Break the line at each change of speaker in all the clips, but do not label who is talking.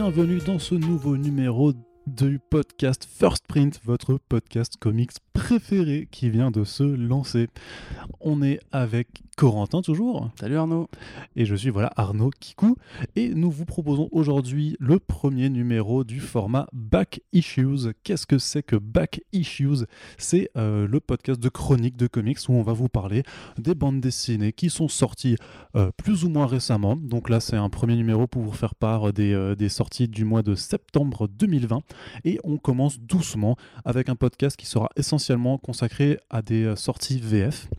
bienvenue dans ce nouveau numéro du podcast First Print, votre podcast comics préféré qui vient de se lancer. On est avec Corentin toujours.
Salut Arnaud.
Et je suis voilà Arnaud Kikou. Et nous vous proposons aujourd'hui le premier numéro du format Back Issues. Qu'est-ce que c'est que Back Issues? C'est euh, le podcast de chronique de comics où on va vous parler des bandes dessinées qui sont sorties euh, plus ou moins récemment. Donc là c'est un premier numéro pour vous faire part des, euh, des sorties du mois de septembre 2020. Et on commence doucement avec un podcast qui sera essentiellement consacré à des sorties VF.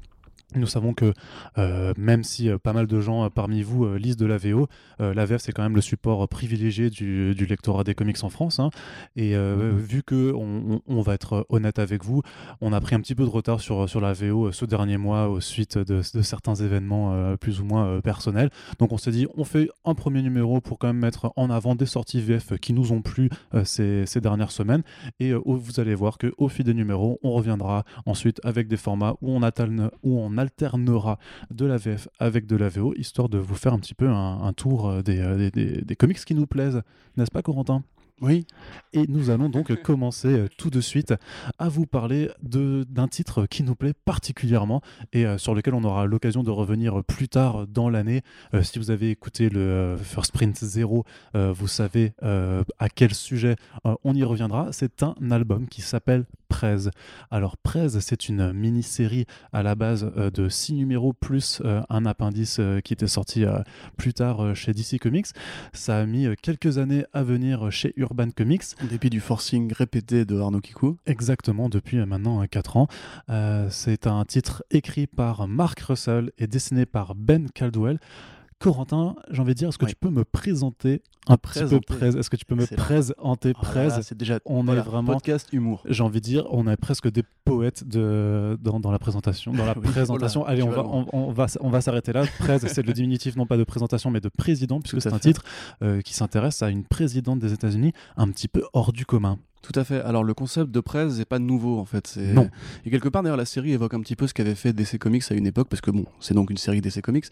Nous savons que euh, même si euh, pas mal de gens euh, parmi vous lisent de la VO, la VF c'est quand même le support privilégié du, du lectorat des comics en France. hein. Et euh, vu que on, va être honnête avec vous, on a pris un petit peu de retard sur, sur la VO ce dernier mois au suite de, de certains événements plus ou moins personnels. Donc on s'est dit on fait un premier numéro pour quand même mettre en avant des sorties VF qui nous ont plu ces, ces dernières semaines. Et vous allez voir que au fil des numéros, on reviendra ensuite avec des formats où on, alterne- où on alternera de la VF avec de la VO, histoire de vous faire un petit peu un, un tour euh, des, euh, des- des- des comics qui nous plaisent. N'est-ce pas, Corentin?
Oui.
et nous allons donc commencer euh, tout de suite à vous parler d'un titre qui nous plaît particulièrement et euh, sur lequel on aura l'occasion de revenir plus tard dans l'année. Euh, si vous avez écouté le euh, First Print 0, euh, vous savez à quel sujet on y reviendra. C'est un album qui s'appelle Prez. Alors Prez, c'est une mini-série à la base euh, de 6 numéros plus euh, un appendice euh, qui était sorti plus tard chez DC Comics. Ça a mis quelques années à venir chez Urban Comics.
En dépit du forcing répété de Arnaud Kikou.
Exactement, depuis maintenant 4 ans. C'est un titre écrit par Mark Russell et dessiné par Ben Caldwell. Corentin, j'ai envie de dire, est-ce que
Oui.
tu peux me présenter un petit peu
Présenter.
Est-ce que tu peux me présenter
Oh c'est déjà
On est vraiment
podcast humour.
j'ai envie de dire, on est presque des poètes de, dans, dans la présentation. Dans la
Oui,
présentation,
oh là,
allez, on va, on, on va, on va s'arrêter là. Prez, c'est le diminutif non pas de présentation, mais de président, puisque c'est un titre euh, qui s'intéresse à une présidente des États-Unis un petit peu hors du commun.
Tout à fait. Alors le concept de presse n'est pas nouveau en fait.
Non.
Et quelque part d'ailleurs la série évoque un petit peu ce qu'avait fait DC Comics à une époque parce que bon c'est donc une série DC Comics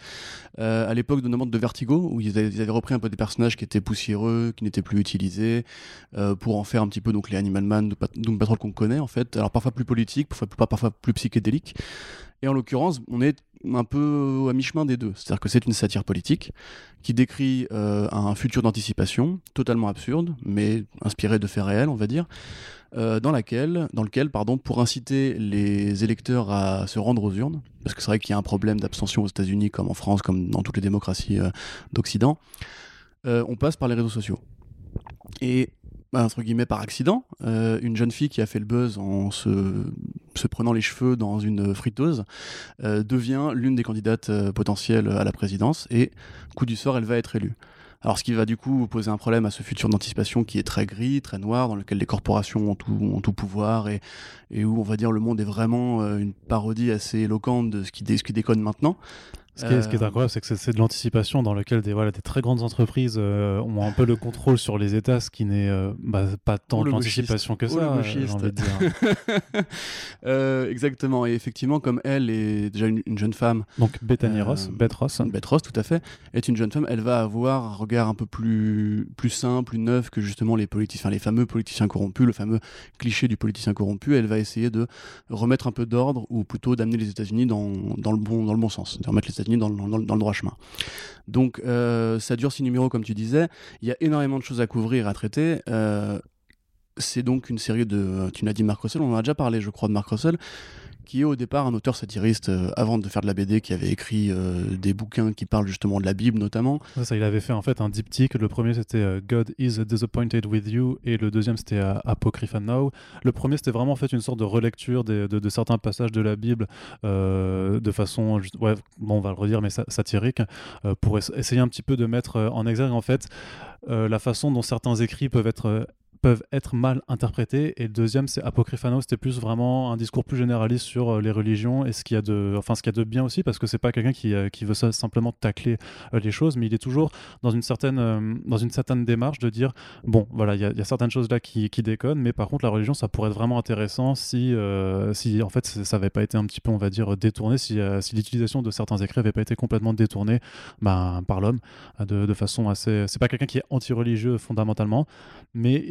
euh, à l'époque de de Vertigo où ils avaient, ils avaient repris un peu des personnages qui étaient poussiéreux, qui n'étaient plus utilisés euh, pour en faire un petit peu donc les Animal Man, Doom Pat- Doom Patrol qu'on connaît en fait. Alors parfois plus politique, parfois, plus- parfois plus psychédélique. Et en l'occurrence, on est un peu à mi-chemin des deux. C'est-à-dire que c'est une satire politique qui décrit euh, un futur d'anticipation totalement absurde, mais inspiré de faits réels, on va dire, euh, dans, laquelle, dans lequel, pardon, pour inciter les électeurs à se rendre aux urnes, parce que c'est vrai qu'il y a un problème d'abstention aux États-Unis, comme en France, comme dans toutes les démocraties euh, d'Occident, on passe par les réseaux sociaux. Et entre guillemets par accident, euh, une jeune fille qui a fait le buzz en se, prenant les cheveux dans une friteuse euh, devient l'une des candidates euh, potentielles à la présidence et coup du sort, elle va être élue. Alors ce qui va du coup poser un problème à ce futur d'anticipation qui est très gris, très noir, dans lequel les corporations ont tout, ont tout pouvoir et, où on va dire le monde est vraiment une parodie assez éloquente de ce qui, ce qui déconne maintenant.
Ce qui, est, ce qui est
Euh,
incroyable, c'est que c'est- de l'anticipation dans lequel des, voilà, des très grandes entreprises euh, ont un peu le contrôle sur les États, ce qui n'est euh, bah, pas tant de l'anticipation que ça, euh, j'ai envie de dire.
Exactement, et effectivement, comme elle est déjà une, une jeune femme,
Donc Bethany Ross, Beth Ross,
Beth Ross, tout à fait, est une jeune femme, elle va avoir un regard un peu plus, plus simple, plus neuf que justement les politiciens, les fameux politiciens corrompus, le fameux cliché du politicien corrompu. Elle va essayer de remettre un peu d'ordre, ou plutôt d'amener les États-Unis dans, dans, le bon, dans le bon sens, de remettre les États-Unis dans, le- droit chemin. Donc, euh, ça dure six numéros, comme tu disais. Il y a énormément de choses à couvrir, à traiter. Euh, c'est donc une série de. Tu l'as dit, Mark Russell, on en a déjà parlé, je crois, de Mark Russell, qui est au départ un auteur satiriste euh, avant de faire de la BD, qui avait écrit euh, des bouquins qui parlent justement de la Bible notamment.
Ça, il avait fait en fait un diptyque. Le premier c'était euh, God is disappointed with you et le deuxième c'était Apocrypha Now. Le premier c'était vraiment en fait une sorte de relecture de, certains passages de la Bible de façon, ouais, bon, on va le redire, mais sa- satirique, pour es- essayer un petit peu de mettre en exergue en fait la façon dont certains écrits peuvent être peuvent être mal interprétés. Et le deuxième, c'est Apocryphano, c'était plus vraiment un discours plus généraliste sur euh, les religions et ce qu'il y a de, enfin, ce qu'il y a de bien aussi, parce que c'est pas quelqu'un qui, euh, qui veut simplement tacler euh, les choses, mais il est toujours dans une certaine, dans une certaine démarche de dire bon, voilà, il y, a certaines choses là qui, qui, déconnent, mais par contre, la religion, ça pourrait être vraiment intéressant si, si en fait, ça n'avait pas été un petit peu, on va dire, détourné, si, si l'utilisation de certains écrits n'avait pas été complètement détournée ben, par l'homme de, de, façon assez. C'est pas quelqu'un qui est anti-religieux fondamentalement, mais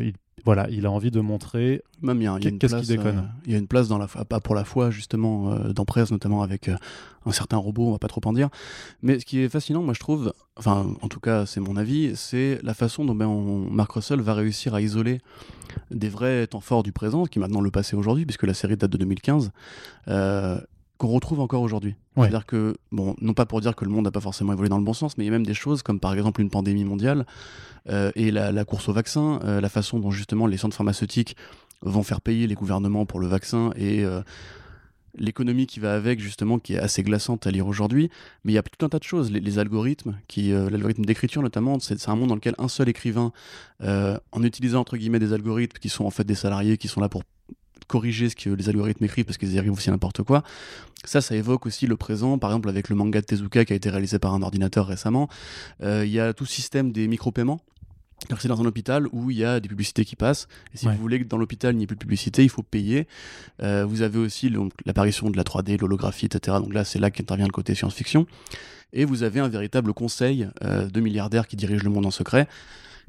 il, voilà, il a envie de montrer
Même, qu'est-ce qui déconne. Euh, il y a une place dans la, pas pour la foi, justement, euh, dans Presse, notamment avec un certain robot, on va pas trop en dire. Mais ce qui est fascinant, moi je trouve, enfin, en tout cas, c'est mon avis, c'est la façon dont ben, Mark Russell va réussir à isoler des vrais temps forts du présent, qui est maintenant le passé aujourd'hui, puisque la série date de 2015 qu'on retrouve encore aujourd'hui. C'est-à-dire que, bon, non pas pour dire que le monde n'a pas forcément évolué dans le bon sens, mais il y a même des choses comme par exemple une pandémie mondiale euh, et la, course au vaccin, euh, la façon dont justement les centres pharmaceutiques vont faire payer les gouvernements pour le vaccin et euh, l'économie qui va avec justement qui est assez glaçante à lire aujourd'hui. Mais il y a tout un tas de choses. Les, algorithmes qui l'algorithme d'écriture notamment c'est un monde dans lequel un seul écrivain en utilisant entre guillemets des algorithmes qui sont en fait des salariés qui sont là pour corriger ce que les algorithmes écrivent parce qu'ils arrivent aussi n'importe quoi. Ça, ça évoque aussi le présent, par exemple avec le manga de Tezuka qui a été réalisé par un ordinateur récemment. Euh, il y a tout système des micro-paiements. C'est dans un hôpital où il y a des publicités qui passent. Et si vous voulez que dans l'hôpital il n'y ait plus de publicité, il faut payer. Euh, vous avez aussi l'apparition de la 3D, l'holographie, etc. Donc là, c'est là qu'intervient le côté science-fiction. Et vous avez un véritable conseil euh, de milliardaires qui dirigent le monde en secret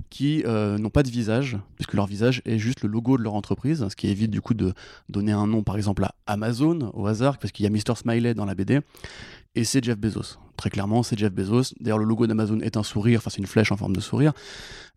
qui euh, n'ont pas de visage, puisque leur visage est juste le logo de leur entreprise, ce qui évite du coup de donner un nom par exemple à Amazon au hasard, parce qu'il y a Mr. Smiley dans la BD, et c'est Jeff Bezos. Très clairement, c'est Jeff Bezos. D'ailleurs, le logo d'Amazon est un sourire, enfin c'est une flèche en forme de sourire.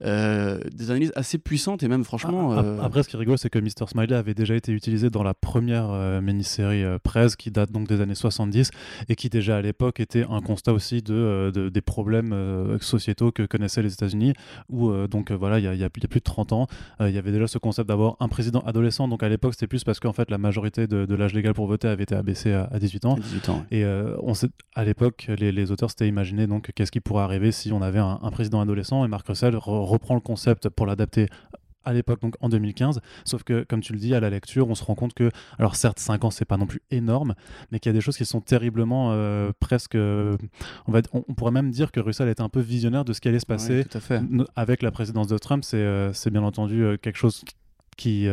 Euh, des analyses assez puissantes et même franchement.
Euh, après, ce qui est rigolo, c'est que Mr. Smiley avait déjà été utilisé dans la première euh, mini-série Prez qui date donc des années 70 et qui déjà à l'époque était un constat aussi de, des problèmes sociétaux que connaissaient les États-Unis. Où donc voilà, il y, y, a plus de 30 ans, il y avait déjà ce concept d'avoir un président adolescent. Donc à l'époque, c'était plus parce qu'en fait la majorité de, l'âge légal pour voter avait été abaissé à, 18 ans.
18 ans.
Et on sait, à l'époque, les, les, auteurs s'étaient imaginé donc qu'est-ce qui pourrait arriver si on avait un, président adolescent et Marc Russell reprend le concept pour l'adapter à l'époque, donc en 2015. Sauf que, comme tu le dis, à la lecture, on se rend compte que, alors certes, 5 ans, c'est pas non plus énorme, mais qu'il y a des choses qui sont terriblement euh, presque. on, va, on, pourrait même dire que Russell était un peu visionnaire de ce qui allait se passer avec la présidence de Trump. C'est euh, bien entendu euh, quelque chose qui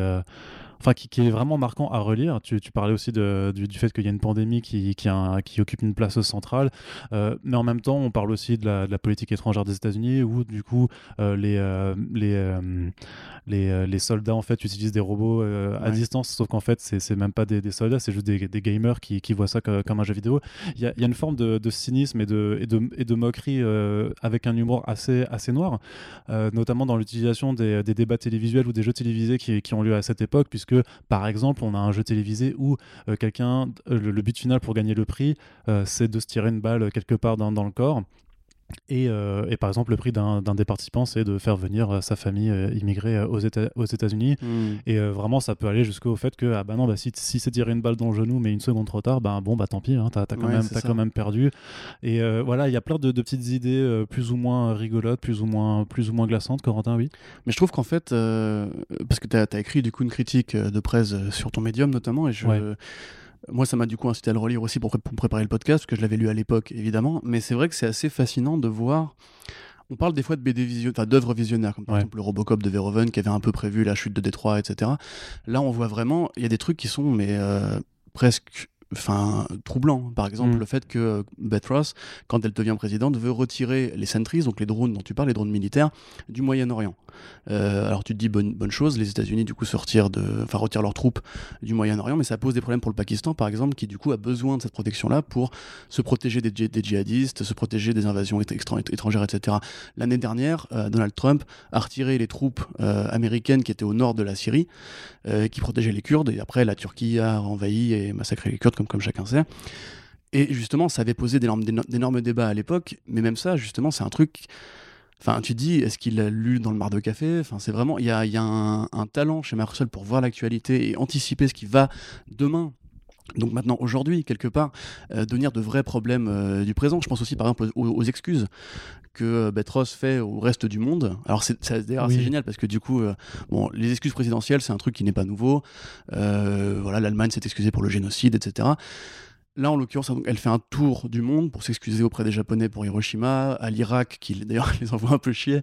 enfin qui, est vraiment marquant à relire. Tu, parlais aussi de, du, fait qu'il y a une pandémie qui, qui, qui occupe une place centrale, euh, mais en même temps, on parle aussi de la, de la politique étrangère des États-Unis, où du coup euh, les, euh, les, les, les, soldats en fait utilisent des robots à distance, sauf qu'en fait c'est même pas des, des soldats, c'est juste des, des, gamers qui, voient ça comme, un jeu vidéo. Il y a, y a, une forme de, de, cynisme et de, et de, et de moquerie avec un humour assez, assez noir, notamment dans l'utilisation des, des, débats télévisuels ou des jeux télévisés qui, qui ont lieu à cette époque, puisque par exemple, on a un jeu télévisé où euh, quelqu'un, euh, le, but final pour gagner le prix, euh, c'est de se tirer une balle quelque part dans le corps. Et, et, par exemple, le prix d'un des participants, c'est de faire venir sa famille immigrée aux, États, aux États-Unis. Hmm. Et vraiment, ça peut aller jusqu'au fait que, ah bah non, bah, si, si c'est tirer une balle dans le genou, mais une seconde trop tard, bah bon, bah tant pis, hein, t'as as quand, même, as quand même perdu. Et voilà, il y a plein de, de petites idées plus ou moins rigolotes, plus ou moins, plus ou moins glaçantes, Corentin, oui.
Mais je trouve qu'en fait, parce que tu as, écrit du coup une critique de presse sur ton médium notamment, et je. Moi, ça m'a du coup incité à le relire aussi pour, pour préparer le podcast, parce que je l'avais lu à l'époque, évidemment. Mais c'est vrai que c'est assez fascinant de voir. On parle des fois de BD vision... enfin, d'œuvres visionnaires, comme par exemple le Robocop de Verhoeven qui avait un peu prévu la chute de Détroit, etc. Là, on voit vraiment, il y a des trucs qui sont mais euh, presque enfin troublant. Par exemple, mm. le fait que euh, Beth Ross, quand elle devient présidente, veut retirer les sentries, donc les drones dont tu parles, les drones militaires, du Moyen-Orient. Euh, alors tu te dis bonne, chose, les États-Unis du coup sortir de, enfin retirent leurs troupes du Moyen-Orient, mais ça pose des problèmes pour le Pakistan par exemple, qui du coup a besoin de cette protection-là pour se protéger des, djihadistes, se protéger des invasions étrangères, etc. L'année dernière, euh, Donald Trump a retiré les troupes américaines qui étaient au nord de la Syrie, qui protégeaient les Kurdes, et après la Turquie a envahi et massacré les Kurdes comme, chacun sait. Et justement, ça avait posé d'énormes débats à l'époque, mais même ça, justement, c'est un truc. Enfin, tu dis, est-ce qu'il a lu dans le mar de café? Enfin, c'est vraiment, il y a, un, talent chez Marcel pour voir l'actualité et anticiper ce qui va demain donc maintenant, aujourd'hui, quelque part, devenir de vrais problèmes du présent. Je pense aussi par exemple aux, excuses que Betros fait au reste du monde. Alors c'est d'ailleurs génial parce que du coup, bon, les excuses présidentielles, c'est un truc qui n'est pas nouveau. voilà, l'Allemagne s'est excusée pour le génocide, etc. Là, en l'occurrence, elle fait un tour du monde pour s'excuser auprès des Japonais pour Hiroshima, à l'Irak, qui d'ailleurs les envoie un peu chier,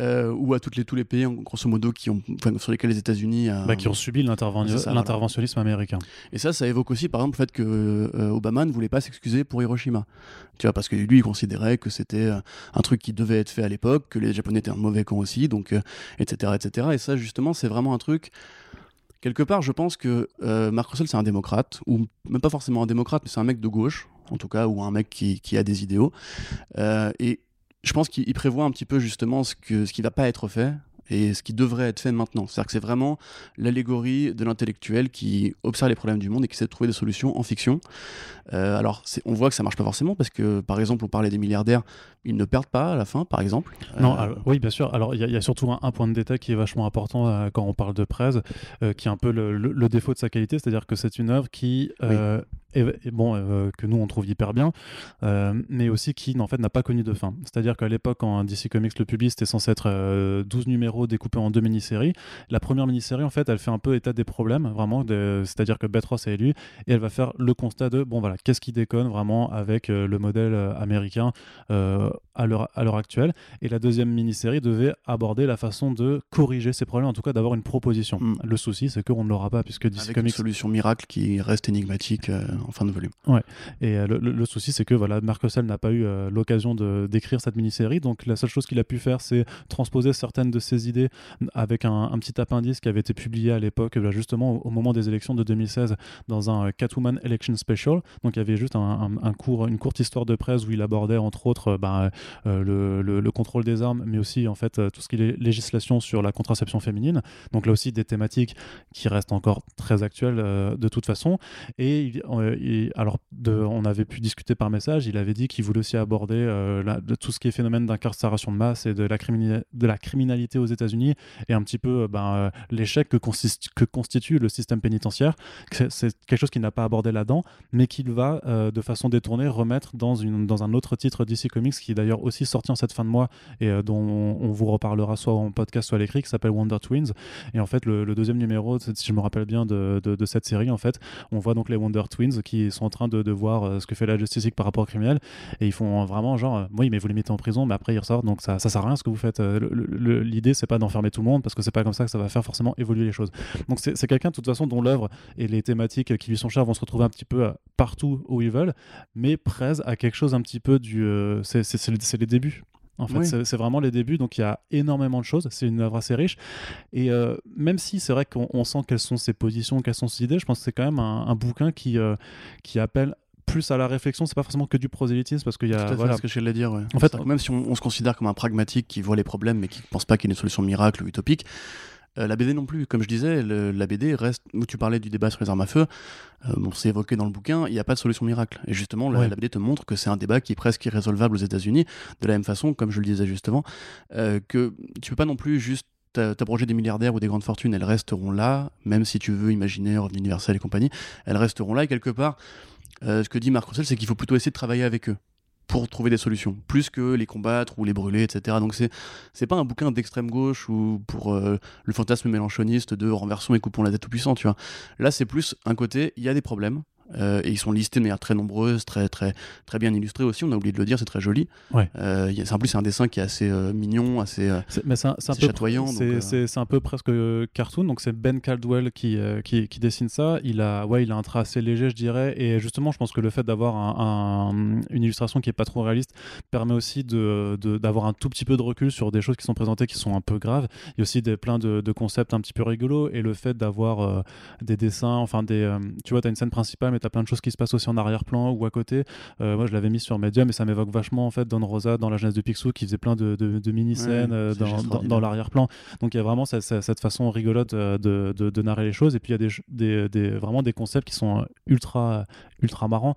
euh, ou à toutes les, tous les pays, grosso modo, qui ont, sur lesquels les États-Unis.
Bah, qui ont subi l'interventionnisme américain.
Et ça, ça évoque aussi, par exemple, le fait que euh, Obama ne voulait pas s'excuser pour Hiroshima. Tu vois, parce que lui, il considérait que c'était euh, un truc qui devait être fait à l'époque, que les Japonais étaient un mauvais camp aussi, donc, etc., etc. Et ça, justement, c'est vraiment un truc quelque part, je pense que euh, Mark Russell, c'est un démocrate, ou même pas forcément un démocrate, mais c'est un mec de gauche, en tout cas, ou un mec qui, a des idéaux. Euh, et je pense qu'il prévoit un petit peu justement ce, que, ce qui va pas être fait, et ce qui devrait être fait maintenant. C'est-à-dire que c'est vraiment l'allégorie de l'intellectuel qui observe les problèmes du monde et qui essaie de trouver des solutions en fiction. Euh, alors, on voit que ça marche pas forcément parce que, par exemple, on parlait des milliardaires, ils ne perdent pas à la fin, par exemple.
Non, euh, oui, bien sûr. Alors, il y, a surtout un, point de détail qui est vachement important euh, quand on parle de Prez, qui est un peu le, défaut de sa qualité, c'est-à-dire que c'est une œuvre qui et, bon, euh, que nous on trouve hyper bien, euh, mais aussi qui en fait n'a pas connu de fin. C'est-à-dire qu'à l'époque, quand DC Comics le publie, c'était censé être 12 euh, numéros découpés en deux mini-séries. La première mini-série, en fait, elle fait un peu état des problèmes, vraiment. C'est-à-dire que Betros est élu et elle va faire le constat de bon voilà, qu'est-ce qui déconne vraiment avec le modèle américain à l'heure actuelle. Et la deuxième mini-série devait aborder la façon de corriger ces problèmes, en tout cas d'avoir une proposition. Mm. Le souci, c'est qu'on ne l'aura pas puisque DC
avec
Comics.
Une solution miracle qui reste énigmatique en fin de volume.
Ouais. Et euh, le, souci, c'est que voilà, Marc Russell n'a pas eu euh, l'occasion d'écrire cette mini-série. Donc la seule chose qu'il a pu faire, c'est transposer certaines de ses idées avec un, petit appendice qui avait été publié à l'époque, justement au, moment des élections de 2016, dans un euh, Catwoman Election Special. Donc il y avait juste un, court, une courte histoire de presse où il abordait entre autres ben, le, le, contrôle des armes, mais aussi en fait tout ce qui est législation sur la contraception féminine. Donc là aussi des thématiques qui restent encore très actuelles de toute façon. Et alors, on avait pu discuter par message, il avait dit qu'il voulait aussi aborder euh, tout ce qui est phénomène d'incarcération de masse et de la, de la criminalité aux États-Unis et un petit peu euh, ben, euh, l'échec que, constitue le système pénitentiaire. C'est quelque chose qu'il n'a pas abordé là-dedans, mais qu'il va de façon détournée remettre dans, un autre titre DC Comics qui est d'ailleurs aussi sorti en cette fin de mois et dont on, vous reparlera soit en podcast soit à l'écrit, qui s'appelle Wonder Twins. Et en fait, le, deuxième numéro, si je me rappelle bien de, de, de, cette série, en fait, on voit donc les Wonder Twins qui sont en train de, voir euh, ce que fait la Justice par rapport aux criminels et ils font vraiment genre euh, oui mais vous les mettez en prison mais après ils ressortent. Donc ça, ça sert à rien ce que vous faites. Euh, l'idée c'est pas d'enfermer tout le monde parce que c'est pas comme ça que ça va faire forcément évoluer les choses. Donc c'est quelqu'un de toute façon dont l'œuvre et les thématiques qui lui sont chères vont se retrouver un petit peu partout où ils veulent mais presse à quelque chose un petit peu du c'est les débuts en fait, c'est vraiment les débuts, donc il y a énormément de choses. C'est une œuvre assez riche. Et euh, même si c'est vrai qu'on sent quelles sont ses positions, quelles sont ses idées, je pense que c'est quand même un, bouquin qui, euh, qui appelle plus à la réflexion, c'est pas forcément que du prosélytisme parce qu'il y a
voilà. ce que j'allais dire. En fait, même si on, on, se considère comme un pragmatique qui voit les problèmes mais qui ne pense pas qu'il y ait une solution miracle ou utopique, euh, la BD non plus, comme je disais, la BD reste. Où tu parlais du débat sur les armes à feu, euh, bon, c'est évoqué dans le bouquin, il n'y a pas de solution miracle. Et justement, la, BD te montre que c'est un débat qui est presque irrésolvable aux États-Unis, de la même façon, comme je le disais justement, euh, que tu peux pas non plus juste t'abroger des milliardaires ou des grandes fortunes, elles resteront là, même si tu veux imaginer revenu universel et compagnie, elles resteront là. Et quelque part, ce que dit Marc Roussel, c'est qu'il faut plutôt essayer de travailler avec eux pour trouver des solutions, plus que les combattre ou les brûler, etc. Donc c'est c'est pas un bouquin d'extrême gauche ou pour euh, le fantasme mélanchoniste de renversons et coupons la tête tout puissant, tu vois. Là c'est plus un côté, il y a des problèmes, euh, et ils sont listés de manière très nombreuse, très, très, très bien illustrés aussi. On a oublié de le dire, c'est très joli.
Ouais.
Euh, en plus, c'est un dessin qui est assez euh, mignon, assez,
mais c'est un, peu
chatoyant.
C'est un peu presque cartoon. Donc, c'est Ben Caldwell qui, qui, qui, dessine ça. Il a, ouais, il a un trait assez léger, je dirais. Et justement, je pense que le fait d'avoir un, une illustration qui est pas trop réaliste permet aussi d'avoir de, d'avoir un tout petit peu de recul sur des choses qui sont présentées qui sont un peu graves. Il y a aussi des, plein de, de concepts un petit peu rigolos. Et le fait d'avoir des dessins, enfin, des, tu vois, tu as une scène principale mais tu as plein de choses qui se passent aussi en arrière-plan ou à côté. Euh, moi, je l'avais mis sur Medium et ça m'évoque vachement en fait Don Rosa dans la jeunesse de Picsou qui faisait plein de, de, mini-scènes euh, dans, dans, l'arrière-plan. Donc il y a vraiment cette, cette façon rigolote euh, de, de, narrer les choses et puis il y a des, des, des, vraiment des concepts qui sont ultra, ultra marrants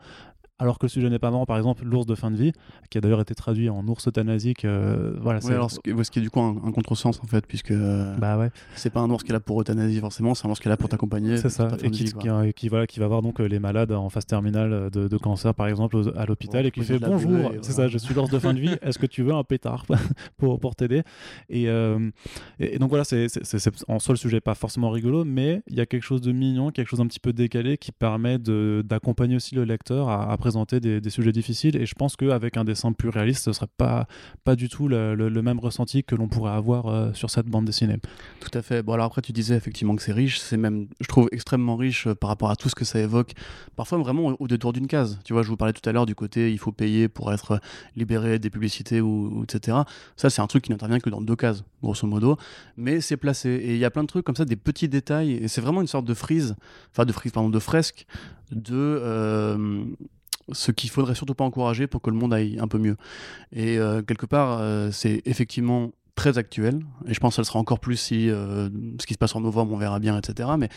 alors que le sujet n'est pas marrant. Par exemple, l'ours de fin de vie, qui a d'ailleurs été traduit en ours euthanasique. euh, voilà,
Ouais, alors, ce, qui, est du coup un, un contresens en fait, puisque euh,
bah ouais,
c'est pas un ours qui est là pour euthanasie forcément, c'est un ours qui est là pour t'accompagner.
c'est ça. Et
de
qui,
vie, quoi.
qui, euh, qui, voilà, qui va voir donc euh, les malades en phase terminale de, de cancer, par exemple, aux- à l'hôpital,
Ouais,
et qui fait bonjour. C'est
voilà.
ça, je suis l'ours de fin de vie. Est-ce que tu veux un pétard pour, pour t'aider? Et, euh, et, et donc voilà, c'est en soi le sujet pas forcément rigolo, mais il y a quelque chose de mignon, quelque chose un petit peu décalé qui permet d'accompagner aussi le lecteur à, à présenter des, sujets difficiles. Et je pense qu'avec un dessin plus réaliste, ce serait pas, pas du tout le, même ressenti que l'on pourrait avoir euh, sur cette bande dessinée.
Tout à fait. Bon, alors après, tu disais effectivement que c'est riche. C'est même, je trouve, extrêmement riche euh, par rapport à tout ce que ça évoque. Parfois, vraiment au, détour d'une case. Tu vois, je vous parlais tout à l'heure du côté il faut payer pour être libéré des publicités ou, etc. Ça, c'est un truc qui n'intervient que dans deux cases, grosso modo. Mais c'est placé. Et il y a plein de trucs comme ça, des petits détails. Et c'est vraiment une sorte de frise, enfin de frise, pardon, de fresque de. euh, ce qu'il faudrait surtout pas encourager pour que le monde aille un peu mieux. Et euh, quelque part, euh, c'est effectivement très actuel, et je pense que ça le sera encore plus si euh, ce qui se passe en novembre, on verra bien, etc. Mais